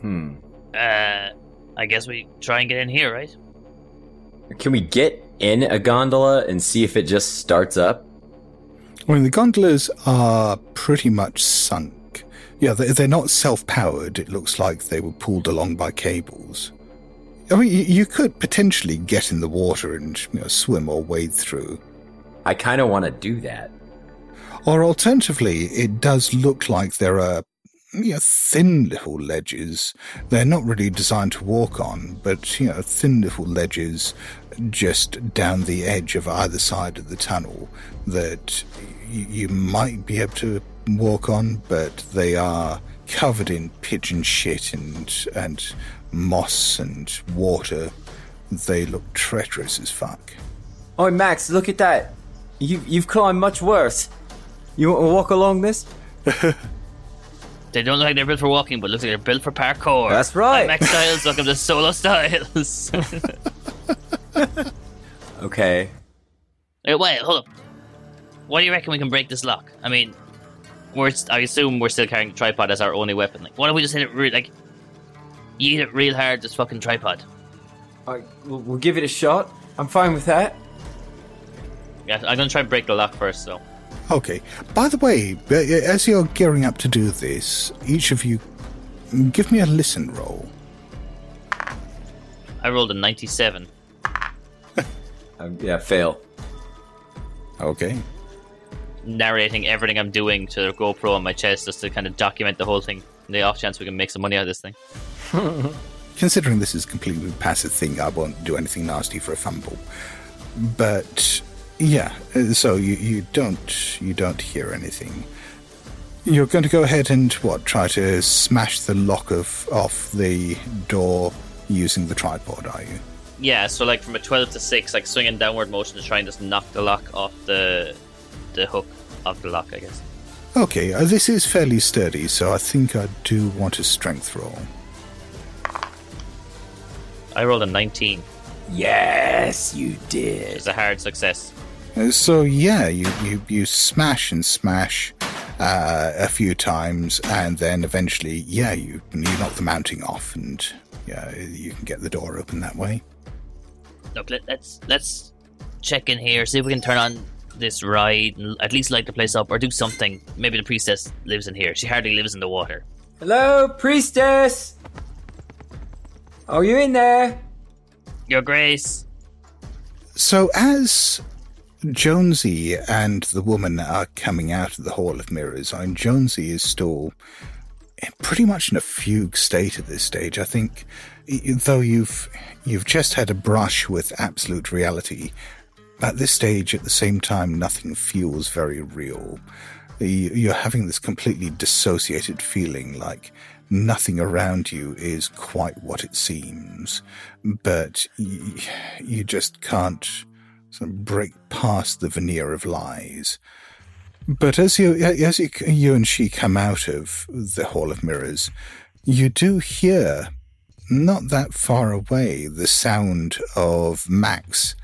Hmm. Uh, I guess we try and get in here, right? Can we get in a gondola and see if it just starts up? I mean, the gondolas are pretty much sunk. Yeah, they- they're not self-powered. It looks like they were pulled along by cables. I mean, you- you could potentially get in the water and you know, swim or wade through. I kind of want to do that. Or alternatively, it does look like there are you know, thin little ledges. They're not really designed to walk on, but you know, thin little ledges just down the edge of either side of the tunnel that y- you might be able to walk on, but they are covered in pigeon shit and and moss and water. They look treacherous as fuck. Oh, Max, look at that. You, you've climbed much worse. You want to walk along this? They don't look like they're built for walking, but looks like they're built for parkour. That's right. I'm Max Styles, welcome to Solo Styles. Okay. Wait, wait, hold up. What do you reckon we can break this lock? I mean, we're I assume we're still carrying the tripod as our only weapon. Like, why don't we just hit it real like you hit it real hard, this fucking tripod. I, we'll, we'll give it a shot. I'm fine with that. Yeah, I'm gonna try and break the lock first, though. Okay. By the way, uh, as you're gearing up to do this, each of you give me a listen roll. I rolled a 97. Um, yeah, fail. Okay. Narrating everything I'm doing to the GoPro on my chest just to kind of document the whole thing. In the off chance we can make some money out of this thing. Considering this is a completely passive thing, I won't do anything nasty for a fumble. But yeah, so you, you don't you don't hear anything. You're going to go ahead and what? Try to smash the lock of off the door using the tripod, are you? Yeah, so like from a 12 to 6, like swinging downward motion to try and just knock the lock off the the hook of the lock, I guess. Okay, uh, this is fairly sturdy, so I think I do want a strength roll. I rolled a 19. Yes, you did. It's a hard success. Uh, So yeah, you, you, you smash and smash uh, a few times, and then eventually, yeah, you you knock the mounting off, and yeah, you can get the door open that way. Look, let, let's let's check in here, see if we can turn on this ride, and at least light the place up, or do something. Maybe the priestess lives in here. She hardly lives in the water. Hello, priestess. Are you in there? Your Grace. So as Jonesy and the woman are coming out of the Hall of Mirrors, I mean, Jonesy is still pretty much in a fugue state at this stage. I think, though you've you've just had a brush with absolute reality, at this stage, at the same time, nothing feels very real. You're having this completely dissociated feeling, like nothing around you is quite what it seems, but you just can't break past the veneer of lies. But as you as you, you and she come out of the Hall of Mirrors, you do hear, not that far away, the sound of Max.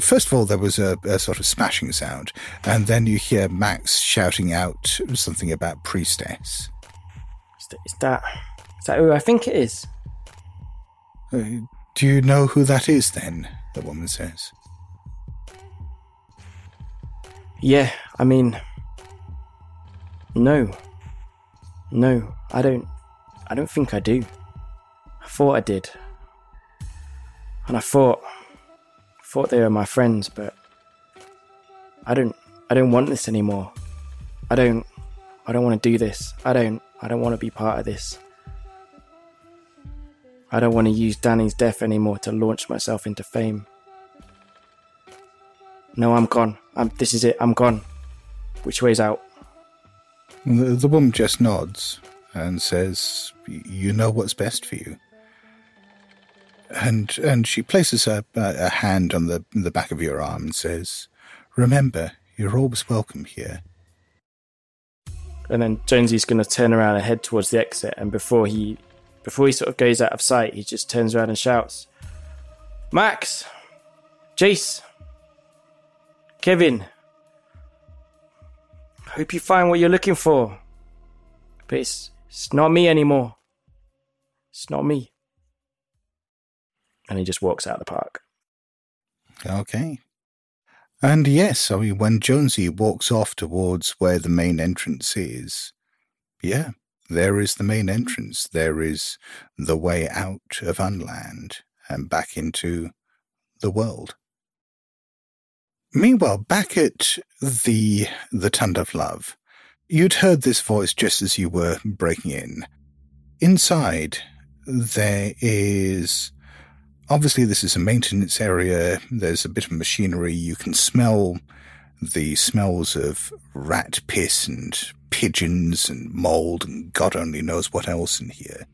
First of all, there was a, a sort of smashing sound, and then you hear Max shouting out something about priestess. Is that, is that who I think it is? Uh, do you know who that is then? The woman says. Yeah, I mean, no, no, I don't. I don't think I do. I thought I did, and I thought, thought they were my friends, but I don't. I don't want this anymore. I don't. I don't want to do this. I don't. I don't want to be part of this. I don't want to use Danny's death anymore to launch myself into fame. No, I'm gone. I'm, this is it. I'm gone. Which way's out? The, the woman just nods and says, "You know what's best for you." And and she places a, uh, a hand on the the back of your arm and says, "Remember, you're always welcome here." And then Jonesy's going to turn around and head towards the exit. And before he, before he sort of goes out of sight, he just turns around and shouts, "Max, Jace, Kevin, hope you find what you're looking for. But it's it's not me anymore. It's not me." And he just walks out of the park. Okay. And yes, I mean, when Jonesy walks off towards where the main entrance is, yeah, there is the main entrance. There is the way out of Funland and back into the world. Meanwhile, back at the the Tunnel of Love, you'd heard this voice just as you were breaking in. Inside, there is obviously this is a maintenance area. There's a bit of machinery. You can smell the smells of rat piss and pigeons and mold and God only knows what else in here.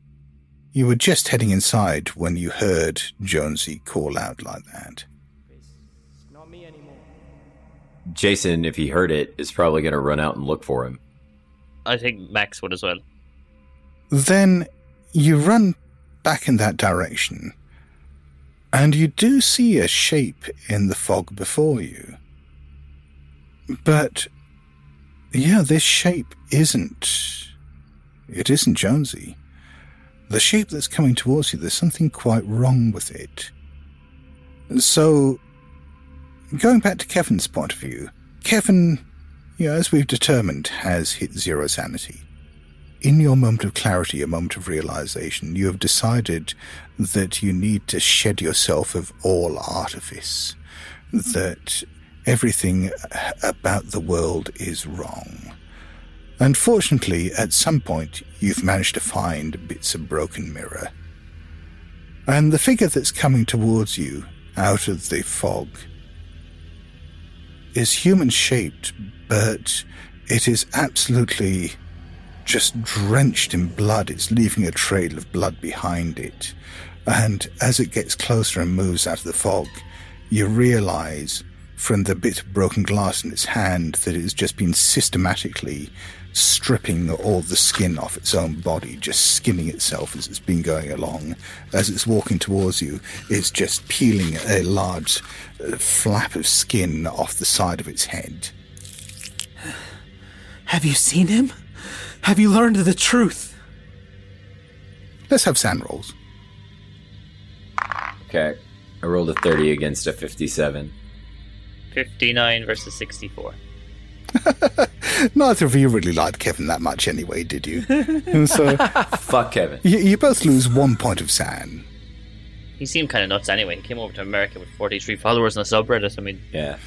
You were just heading inside when you heard Jonesy call out like that. Jason, if he heard it, is probably going to run out and look for him. I think Max would as well. Then you run back in that direction, and you do see a shape in the fog before you. But, yeah, this shape isn't. It isn't Jonesy. The shape that's coming towards you, there's something quite wrong with it. So, going back to Kevin's point of view, Kevin, you know, as we've determined, has hit zero sanity. In your moment of clarity, a moment of realization, you have decided that you need to shed yourself of all artifice, that everything about the world is wrong. Unfortunately, at some point, you've managed to find bits of broken mirror. And the figure that's coming towards you out of the fog is human shaped, but it is absolutely just drenched in blood. It's leaving a trail of blood behind it. And as it gets closer and moves out of the fog, you realize from the bit of broken glass in its hand that it's just been systematically stripping all the skin off its own body, just skinning itself as it's been going along. As it's walking towards you, it's just peeling a large uh, flap of skin off the side of its head. Have you seen him? Have you learned the truth? Let's have SAN rolls. Okay. I rolled a 30 against a 57. 59 versus 64. Neither of you really liked Kevin that much anyway, did you? and so Fuck Kevin. you, you both lose one point of SAN. He seemed kind of nuts anyway. He came over to America with 43 followers on a subreddit. I mean, Yeah.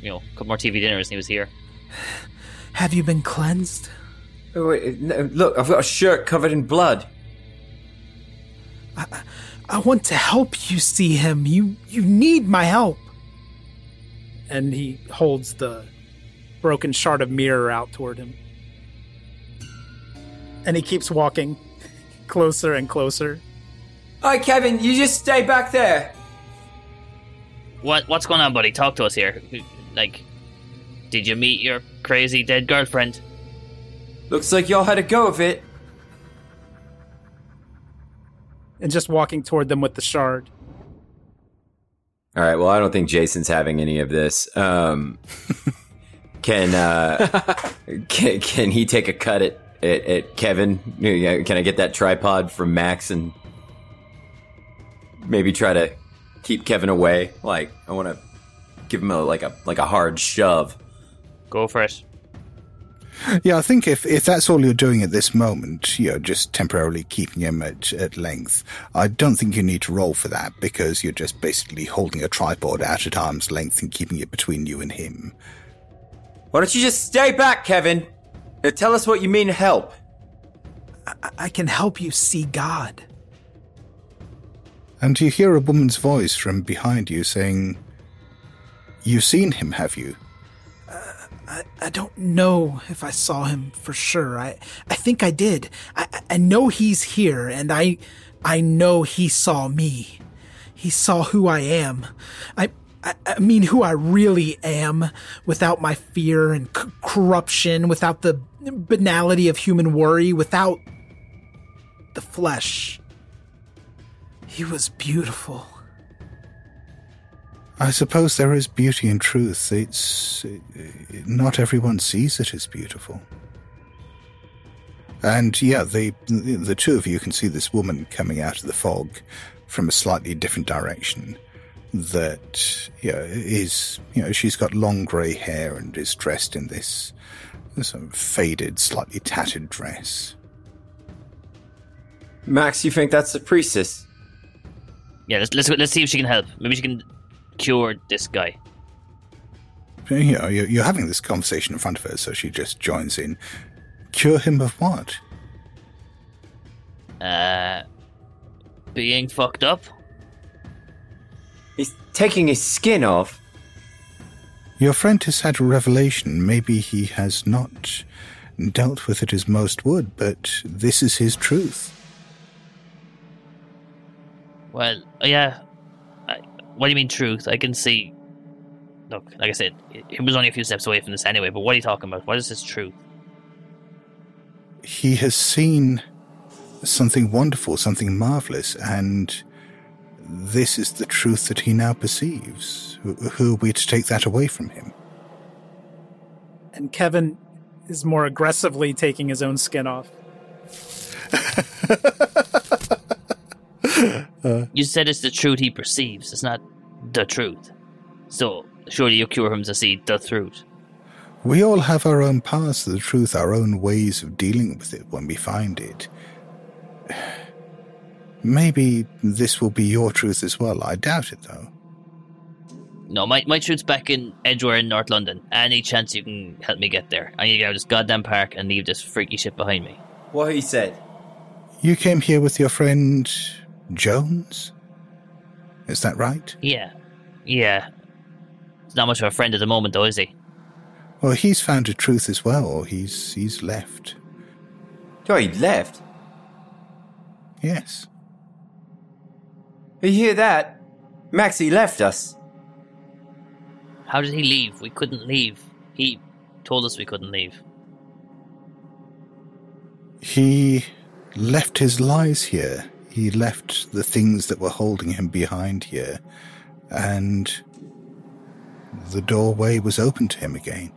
you know, a couple more TV dinners and he was here. Have you been cleansed? Oh, wait, no, look, I've got a shirt covered in blood. I I want to help you see him. You you need my help. And he holds the broken shard of mirror out toward him. And he keeps walking closer and closer. All right, Kevin, you just stay back there. What What's going on, buddy? Talk to us here. Like, did you meet your crazy dead girlfriend? Looks like y'all had a go of it. And just walking toward them with the shard. All right. Well, I don't think Jason's having any of this. Um, can uh, can can he take a cut at at, at Kevin? Can I get that tripod from Max and maybe try to keep Kevin away? Like I want to give him a like a like a hard shove. Go for it. Yeah, I think if, if that's all you're doing at this moment, you know, just temporarily keeping him at, at length, I don't think you need to roll for that because you're just basically holding a tripod out at arm's length and keeping it between you and him. Why don't you just stay back, Kevin? Uh, tell us what you mean help. I, I can help you see God. And you hear a woman's voice from behind you saying, You've seen him, have you? I, I don't know if I saw him for sure. I, I think I did. I, I know he's here and I, I know he saw me. He saw who I am. I, I, I mean, who I really am without my fear and c- corruption, without the banality of human worry, without the flesh. He was beautiful. I suppose there is beauty in truth. It's. Not everyone sees it as beautiful. And yeah, the, the two of you can see this woman coming out of the fog from a slightly different direction. That yeah, is you know she's got long grey hair and is dressed in this sort of faded, slightly tattered dress. Max, you think that's the priestess? Yeah, let's let's let's see if she can help. Maybe she can cure this guy. You know, you're, you're having this conversation in front of her, so she just joins in. Cure him of what? Uh, being fucked up. He's taking his skin off. Your friend has had a revelation. Maybe he has not dealt with it as most would, but this is his truth. Well, yeah. I, what do you mean truth? I can see. Look, like I said, he was only a few steps away from this anyway. But what are you talking about? What is this truth? He has seen something wonderful, something marvelous, and this is the truth that he now perceives. Who, who are we to take that away from him? And Kevin is more aggressively taking his own skin off. you said it's the truth he perceives. It's not the truth. So surely you cure him to see the truth. We all have our own paths to the truth, our own ways of dealing with it when we find it. Maybe this will be your truth as well. I doubt it, though. No, my, my truth's back in Edgware in North London. Any chance you can help me get there? I need to get out of this goddamn park and leave this freaky shit behind me. What he said. You came here with your friend Jones? Is that right? Yeah. Yeah. He's not much of a friend at the moment, though, is he? Well, he's found a truth as well, he's he's left. Oh, he left? Yes. You hear that? Maxie left us. How did he leave? We couldn't leave. He told us we couldn't leave. He left his lies here. He left the things that were holding him behind here. And the doorway was open to him again.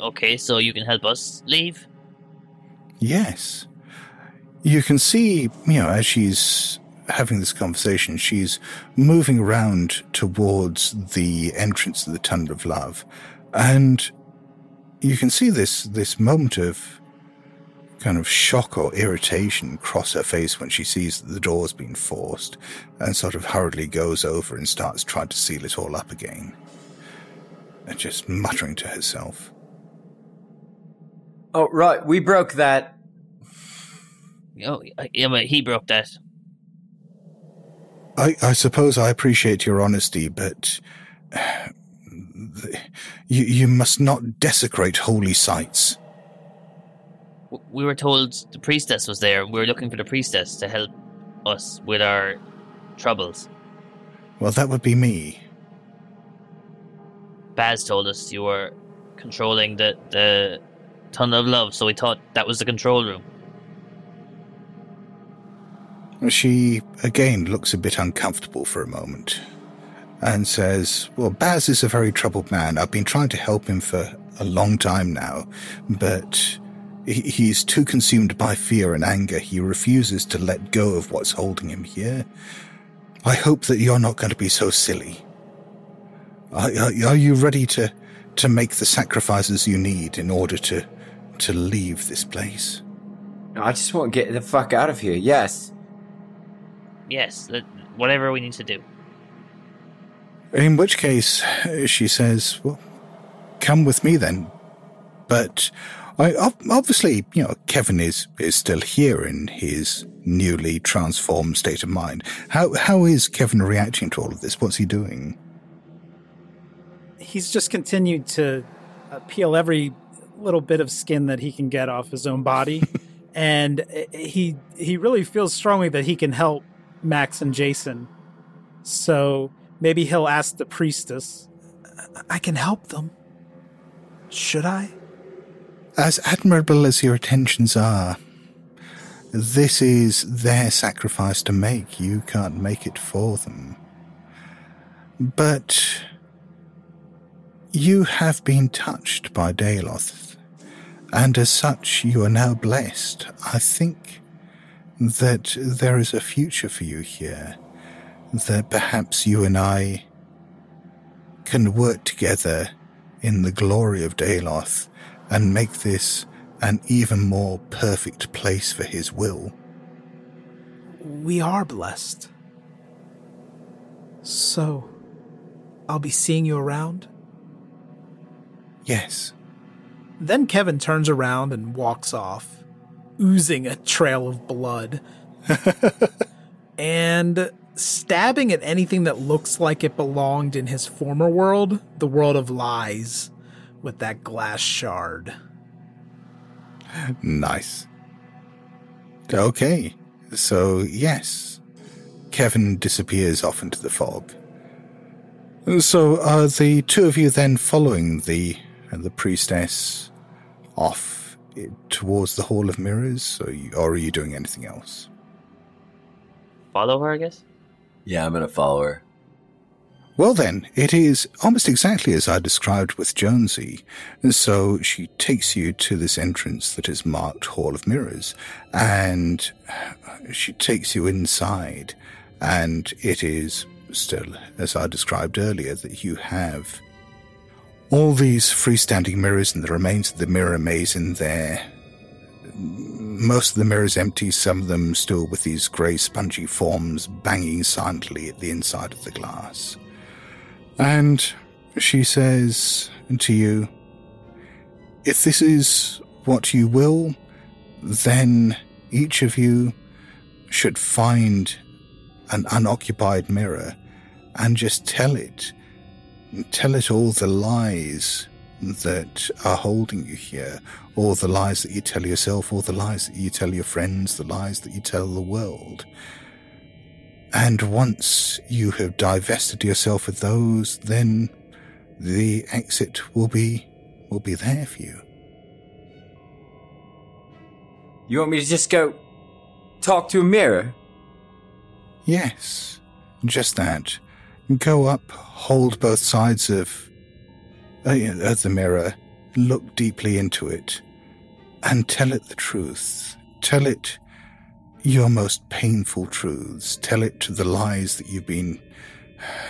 Okay, so you can help us leave? Yes. You can see, you know, as she's having this conversation, she's moving around towards the entrance to the Tunnel of Love. And you can see this, this moment of kind of shock or irritation cross her face when she sees that the door's been forced and sort of hurriedly goes over and starts trying to seal it all up again. And just muttering to herself. Oh, right. We broke that. Oh, yeah, but he broke that. I, I suppose I appreciate your honesty, but you, you must not desecrate holy sites. We were told the priestess was there. We were looking for the priestess to help us with our troubles. Well, that would be me. Baz told us you were controlling the, the Tunnel of Love, so we thought that was the control room. She again looks a bit uncomfortable for a moment and says, Well, Baz is a very troubled man. I've been trying to help him for a long time now, but he's too consumed by fear and anger. He refuses to let go of what's holding him here. I hope that you're not going to be so silly. Are, are, are you ready to, to make the sacrifices you need in order to, to leave this place? I just want to get the fuck out of here. Yes. Yes, that- whatever we need to do. In which case, she says, well, come with me then. But I, obviously, you know, Kevin is, is still here in his newly transformed state of mind. How, how is Kevin reacting to all of this? What's he doing? He's just continued to uh, peel every little bit of skin that he can get off his own body, and uh, he he really feels strongly that he can help Max and Jason. So maybe he'll ask the priestess. I can help them. Should I? As admirable as your intentions are, this is their sacrifice to make. You can't make it for them. But you have been touched by Daloth, and as such, you are now blessed. I think that there is a future for you here, that perhaps you and I can work together in the glory of Daloth and make this an even more perfect place for his will. We are blessed. So, I'll be seeing you around? Yes. Then Kevin turns around and walks off, oozing a trail of blood. and stabbing at anything that looks like it belonged in his former world, the world of lies, with that glass shard. Nice. Okay. So, yes. Kevin disappears off into the fog. So, are the two of you then following the the priestess off i- towards the Hall of Mirrors, or, you, or are you doing anything else? Follow her, I guess. Yeah, I'm gonna follow her. Well, then, it is almost exactly as I described with Jonesy. So she takes you to this entrance that is marked Hall of Mirrors, and she takes you inside, and it is still, as I described earlier, that you have all these freestanding mirrors and the remains of the mirror maze in there. Most of the mirrors empty, some of them still with these grey spongy forms banging silently at the inside of the glass. And she says to you, If this is what you will, then each of you should find an unoccupied mirror and just tell it. Tell it all the lies that are holding you here, all the lies that you tell yourself, all the lies that you tell your friends, the lies that you tell the world. And once you have divested yourself of those, then the exit will be will be there for you. You want me to just go talk to a mirror? Yes, just that. Go up, hold both sides of, uh, of the mirror, look deeply into it, and tell it the truth. Tell it your most painful truths. Tell it to the lies that you've been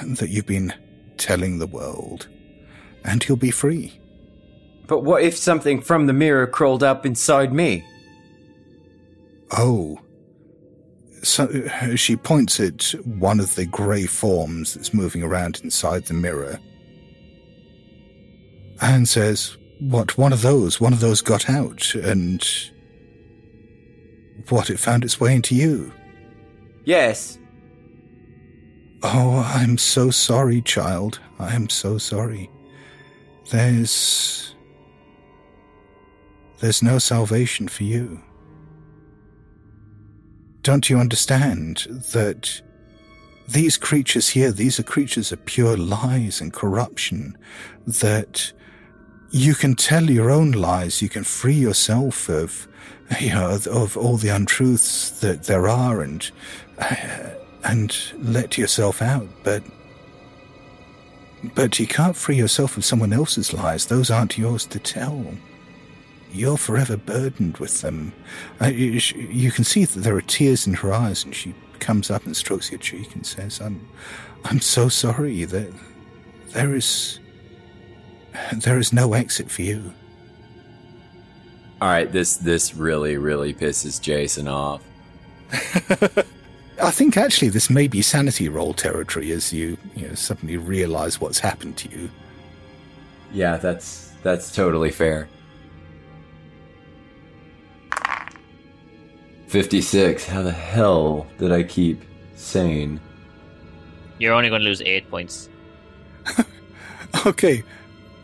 that you've been telling the world, and you'll be free. But what if something from the mirror crawled up inside me? Oh. So she points at one of the grey forms that's moving around inside the mirror and says, What, one of those? One of those got out and. What, it found its way into you? Yes. Oh, I'm so sorry, child. I am so sorry. There's. There's no salvation for you. Don't you understand that these creatures here, these are creatures of pure lies and corruption, that you can tell your own lies, you can free yourself of, you know, of, all the untruths that there are and, and let yourself out, but, but you can't free yourself of someone else's lies. Those aren't yours to tell you're forever burdened with them. Uh, you can see that there are tears in her eyes, and she comes up and strokes your cheek and says, "I'm, I'm so sorry that there is. There is no exit for you. All right, this this really really pisses Jason off. I think actually this may be sanity roll territory as you, you know, suddenly realize what's happened to you. Yeah, that's that's totally fair. 56. How the hell did I keep sane? You're only going to lose eight points. Okay.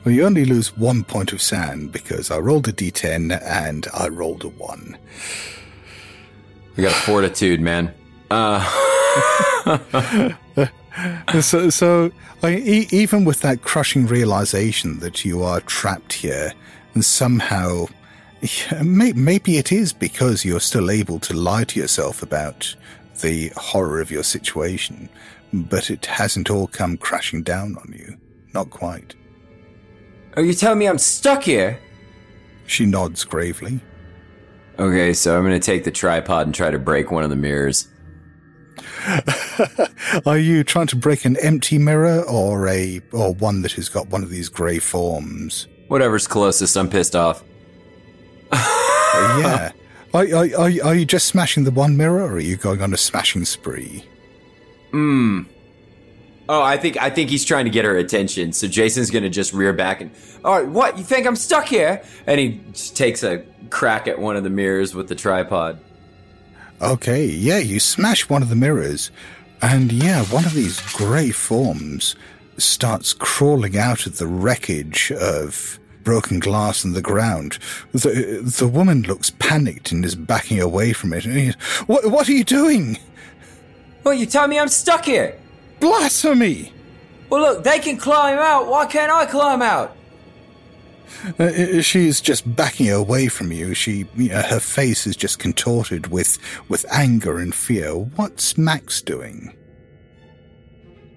Well, you only lose one point of SAN because I rolled a d10 and I rolled a 1. We got fortitude, man. Uh so, so I, e- even with that crushing realization that you are trapped here, and somehow, yeah, may, maybe it is because you're still able to lie to yourself about the horror of your situation, but it hasn't all come crashing down on you. Not quite. Are you telling me I'm stuck here? She nods gravely. Okay, so I'm gonna take the tripod and try to break one of the mirrors. Are you trying to break an empty mirror or a or one that has got one of these grey forms? Whatever's closest, I'm pissed off. Uh, yeah. Are, are, are, are you just smashing the one mirror or are you going on a smashing spree? Hmm. Oh, I think I think he's trying to get her attention. So Jason's gonna just rear back and, all right, what? You think I'm stuck here? And he takes a crack at one of the mirrors with the tripod. Okay, yeah, you smash one of the mirrors, and yeah, one of these grey forms starts crawling out of the wreckage of broken glass and the ground. The, the woman looks panicked and is backing away from it. What, what are you doing? Well, you tell me I'm stuck here. Blasphemy! Well, look, they can climb out. Why can't I climb out? Uh, she's just backing away from you. She, you know, her face is just contorted with with anger and fear. What's Max doing?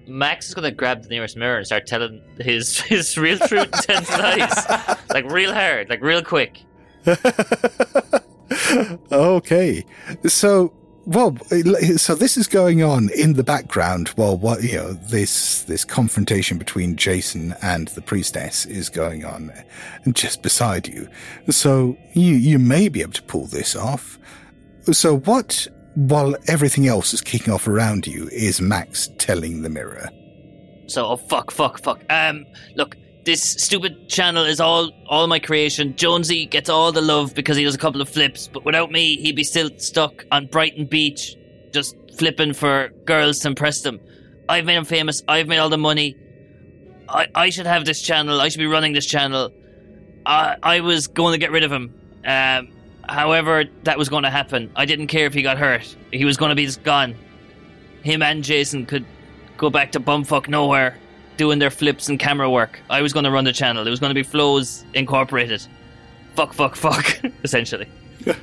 Max is going to grab the nearest mirror and start telling his his real truth intense lies, like real hard, like real quick. okay, so well, so this is going on in the background while what you know this this confrontation between Jason and the priestess is going on, just beside you. So you you may be able to pull this off. So what? While everything else is kicking off around you, is Max telling the mirror? So, oh fuck, fuck, fuck. Um, look, this stupid channel is all all my creation. Jonesy gets all the love because he does a couple of flips, but without me, he'd be still stuck on Brighton Beach, just flipping for girls to impress them. I've made him famous. I've made all the money. I I should have this channel. I should be running this channel. I I was going to get rid of him. Um, however, that was going to happen. I didn't care if he got hurt. He was going to be just gone. Him and Jason could go back to bumfuck nowhere doing their flips and camera work. I was going to run the channel. It was going to be Flows Incorporated. Fuck, fuck, fuck, essentially.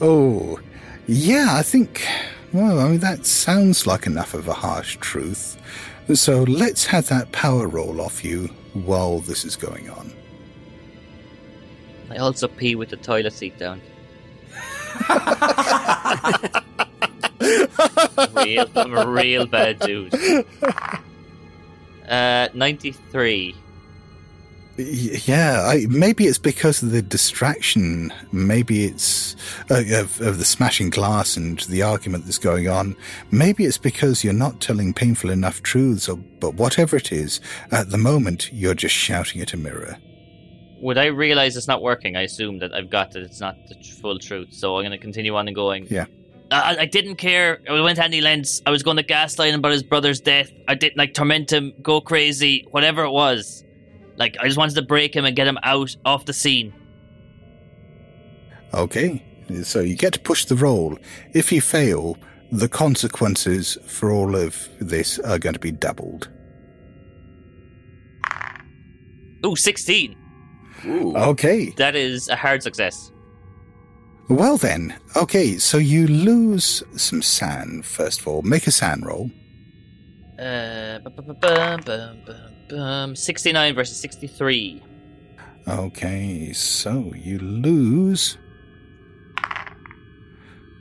Oh, yeah, I think. Well, I mean, that sounds like enough of a harsh truth. So let's have that power roll off you while this is going on. I also pee with the toilet seat down. real, I'm a real bad dude. Uh, 93. Yeah, I, maybe it's because of the distraction. Maybe it's uh, of, of the smashing glass and the argument that's going on. Maybe it's because you're not telling painful enough truths. Or, but whatever it is, at the moment you're just shouting at a mirror. Would I realize it's not working? I assume that I've got that it's not the full truth. So I'm going to continue on and going. Yeah. I, I didn't care. I went to Andy Lentz. I was going to gaslight him about his brother's death. I didn't like torment him, go crazy, whatever it was. Like I just wanted to break him and get him out off the scene. Okay, so you get to push the roll. If you fail, the consequences for all of this are going to be doubled. Ooh, 16. Okay. That is a hard success. Well then, okay, so you lose some SAN first of all. Make a SAN roll. Uh, bum, bum, bum, bum, bum, bum. 69 versus 63. Okay, so you lose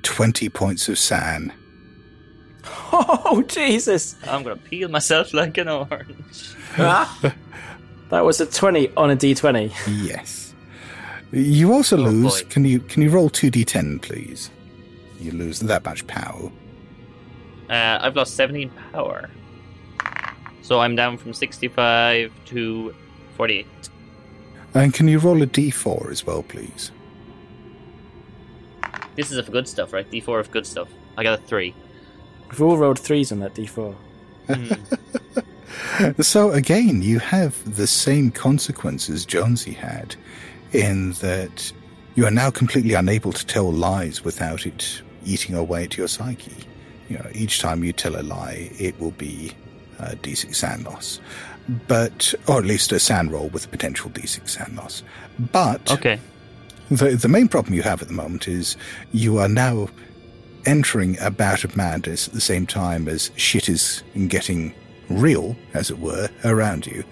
20 points of SAN. Oh Jesus! I'm gonna peel myself like an orange. that was a twenty on a d twenty. Yes. You also Oh, lose. boy. Can you can you roll two d10, please? You lose that much power. Uh, I've lost 17 power. So I'm down from 65 to 48. And can you roll a d4 as well, please? This is of good stuff, right? D4 of good stuff. I got a 3. We've all rolled threes on that d four. So again, you have the same consequences Jonesy had, in that you are now completely unable to tell lies without it eating away at your psyche. You know, each time you tell a lie, it will be a d6 SAN loss, but or at least a SAN roll with a potential d6 SAN loss. But Okay. the the main problem you have at the moment is you are now entering a bout of madness at the same time as shit is getting real, as it were, around you.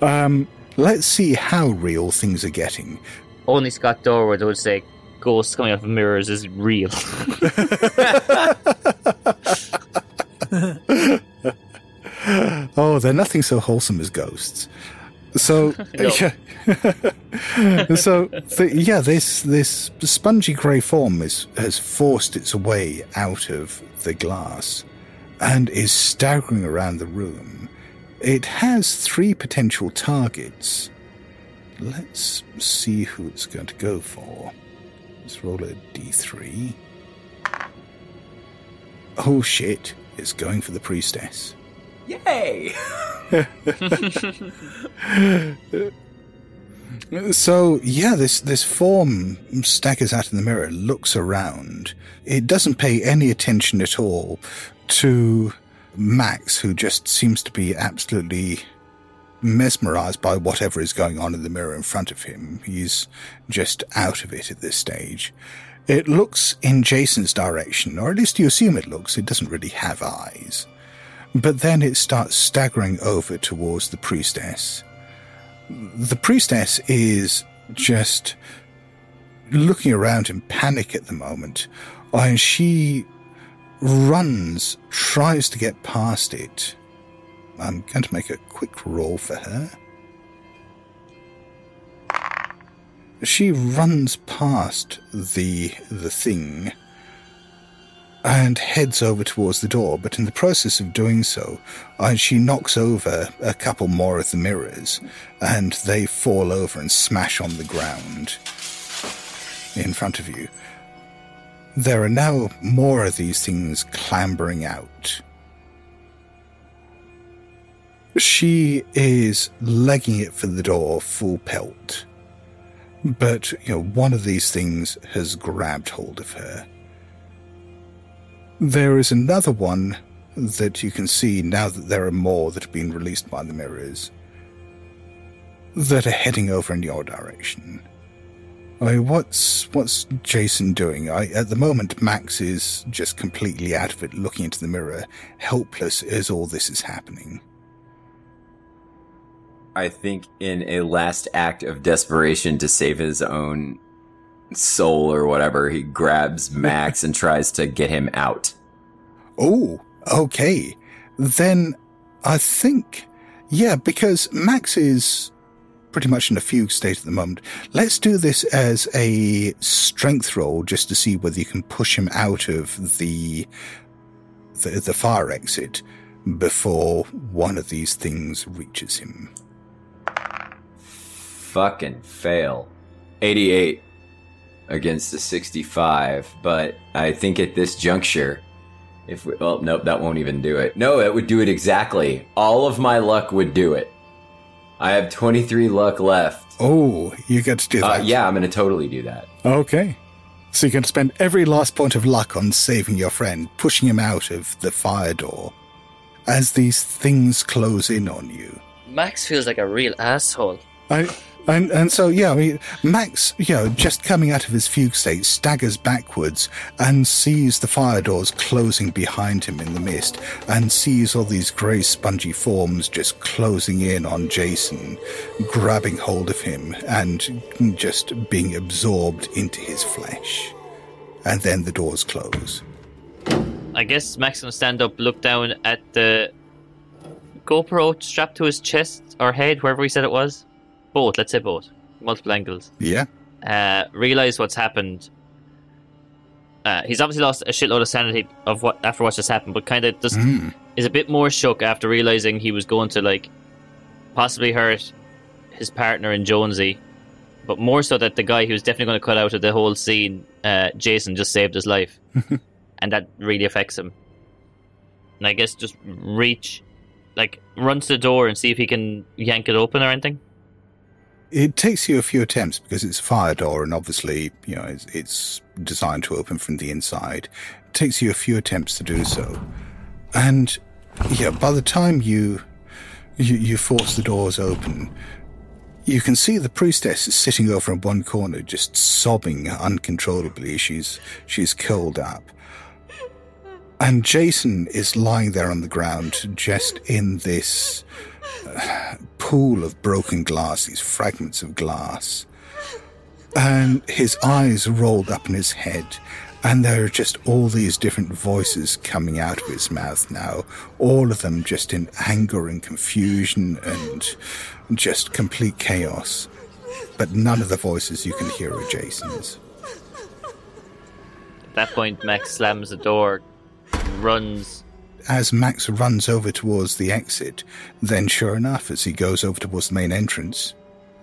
Um, let's see how real things are getting. Only Scott Dorward would say ghosts coming out of mirrors is real. oh, they're nothing so wholesome as ghosts. So, yeah. so the, yeah, this this spongy grey form is has forced its way out of the glass and is staggering around the room. It has three potential targets. Let's see who it's going to go for. Let's roll a d3. Oh shit! It's going for the priestess. Yay! So yeah, this this form staggers out in the mirror, looks around. It doesn't pay any attention at all to Max, who just seems to be absolutely mesmerized by whatever is going on in the mirror in front of him. He's just out of it at this stage. It looks in Jason's direction, or at least you assume it looks. It doesn't really have eyes. But then it starts staggering over towards the priestess. The priestess is just looking around in panic at the moment, and she runs, tries to get past it. I'm going to make a quick roll for her. She runs past the the thing and heads over towards the door, but in the process of doing so, uh, she knocks over a couple more of the mirrors, and they fall over and smash on the ground in front of you. There are now more of these things clambering out. She is legging it for the door full pelt. But, you know, one of these things has grabbed hold of her. There is another one that you can see now that there are more that have been released by the mirrors that are heading over in your direction. I mean, what's what's Jason doing? I, at the moment, Max is just completely out of it, looking into the mirror, helpless as all this is happening. I think in a last act of desperation to save his own soul or whatever, he grabs Max and tries to get him out. Oh, okay. Then I think, yeah, because Max is pretty much in a fugue state at the moment. Let's do this as a strength roll just to see whether you can push him out of the the, the fire exit before one of these things reaches him. Fucking fail. 88 against the 65, but I think at this juncture, if we, well, nope, that won't even do it. No, it would do it exactly. All of my luck would do it. I have 23 luck left. Oh, you get to do Uh, that. yeah, I'm going to totally do that. Okay. So you can spend every last point of luck on saving your friend, pushing him out of the fire door as these things close in on you. Max feels like a real asshole. I, and and so yeah, I mean, Max, you know, just coming out of his fugue state, staggers backwards and sees the fire doors closing behind him in the mist, and sees all these grey, spongy forms just closing in on Jason, grabbing hold of him and just being absorbed into his flesh. And then the doors close. I guess Max gonna stand up, look down at the GoPro strapped to his chest or head, wherever we said it was. Both, let's say both. Multiple angles. Yeah. Uh, realize what's happened. Uh, he's obviously lost a shitload of sanity of what after what just happened, but kind of just Mm. is a bit more shook after realizing he was going to like possibly hurt his partner in Jonesy, but more so that the guy who was definitely going to cut out of the whole scene, uh, Jason, just saved his life, and that really affects him. And I guess just reach, like, run to the door and see if he can yank it open or anything. It takes you a few attempts because it's a fire door, and obviously, you know, it's, it's designed to open from the inside. It takes you a few attempts to do so, and yeah, by the time you you, you force the doors open, you can see the priestess sitting over in one corner, just sobbing uncontrollably. She's she's curled up, and Jason is lying there on the ground, just in this uh, pool of broken glass, these fragments of glass. And his eyes rolled up in his head, and there are just all these different voices coming out of his mouth now, all of them just in anger and confusion and just complete chaos. But none of the voices you can hear are Jason's. At that point, Max slams the door, runs. As Max runs over towards the exit, then sure enough, as he goes over towards the main entrance,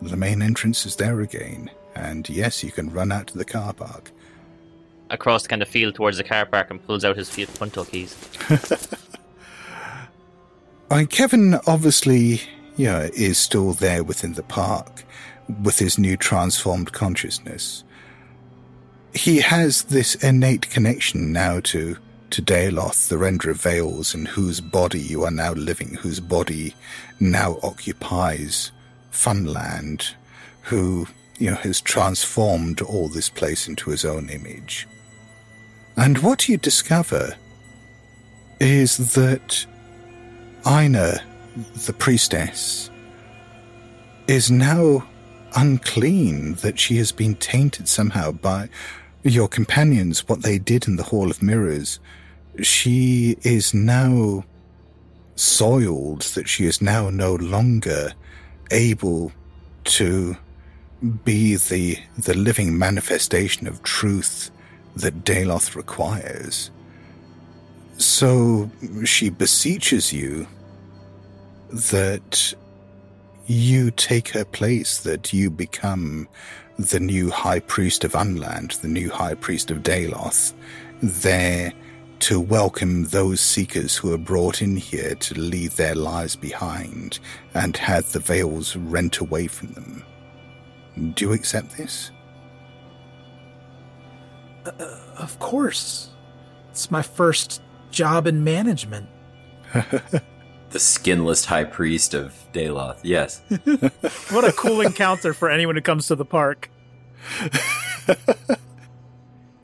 the main entrance is there again. And yes, you can run out to the car park. across the kind of field towards the car park and pulls out his Fiat Punto keys. I mean, Kevin obviously, you know, is still there within the park with his new transformed consciousness. He has this innate connection now to to Daloth, the render of veils, in whose body you are now living, whose body now occupies Funland, who, you know, has transformed all this place into his own image. And what you discover is that Ina, the priestess, is now unclean, that she has been tainted somehow by your companions, what they did in the Hall of Mirrors. She is now soiled, that she is now no longer able to be the the living manifestation of truth that Daloth requires. So she beseeches you that you take her place, that you become the new High Priest of Funland, the new High Priest of Daloth, there to welcome those seekers who are brought in here to leave their lives behind and have the veils rent away from them. Do you accept this? Uh, of course. It's my first job in management. The skinless high priest of Daloth. Yes. What a cool encounter for anyone who comes to the park.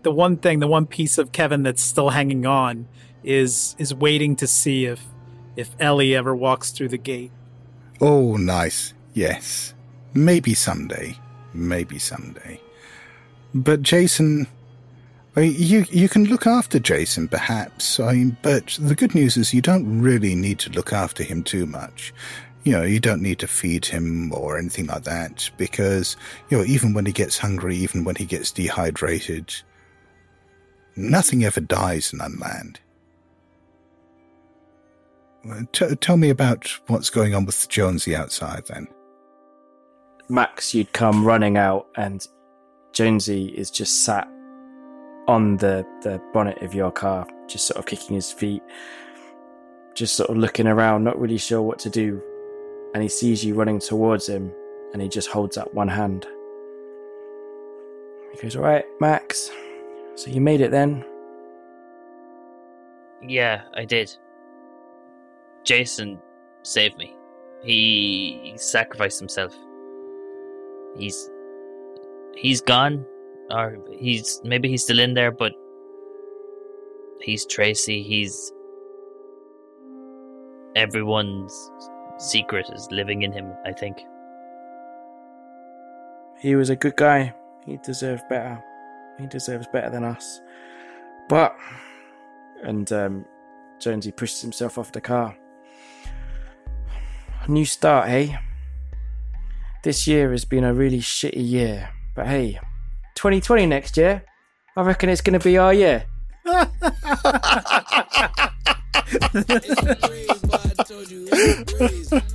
the one thing, the one piece of Kevin that's still hanging on is is waiting to see if if Ellie ever walks through the gate. Oh, nice. Yes. Maybe someday. Maybe someday. But Jason, you you can look after Jason, perhaps. I mean, but the good news is you don't really need to look after him too much. You know, you don't need to feed him or anything like that because you know, even when he gets hungry, even when he gets dehydrated, nothing ever dies in Funland. T- tell me about what's going on with Jonesy outside, then. Max, you'd come running out, and Jonesy is just sat on the, the bonnet of your car, just sort of kicking his feet, just sort of looking around, not really sure what to do. And he sees you running towards him, and he just holds up one hand. He goes, All right, Max. So you made it then? Yeah, I did. Jason saved me. He sacrificed himself. He's he's gone, or he's maybe he's still in there, but he's Tracy. He's everyone's secret is living in him. I think. He was a good guy. He deserved better. He deserves better than us. But And um, Jonesy pushes himself off the car. A new start, hey? This year has been a really shitty year. But hey, 2020 next year, I reckon it's going to be our year.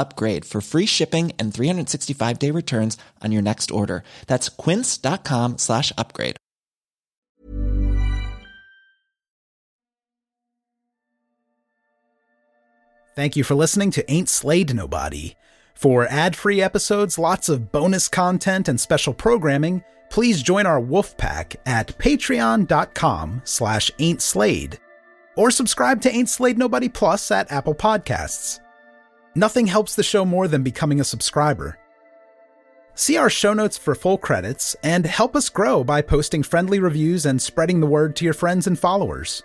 upgrade for free shipping and 365 day returns on your next order. That's quince.com slash upgrade. Thank you for listening to Ain't Slayed Nobody. For ad-free episodes, lots of bonus content, and special programming, please join our wolf pack at patreon.com slash ain't slayed or subscribe to Ain't Slayed Nobody Plus at Apple Podcasts. Nothing helps the show more than becoming a subscriber. See our show notes for full credits and help us grow by posting friendly reviews and spreading the word to your friends and followers.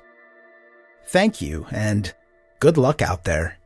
Thank you, and good luck out there.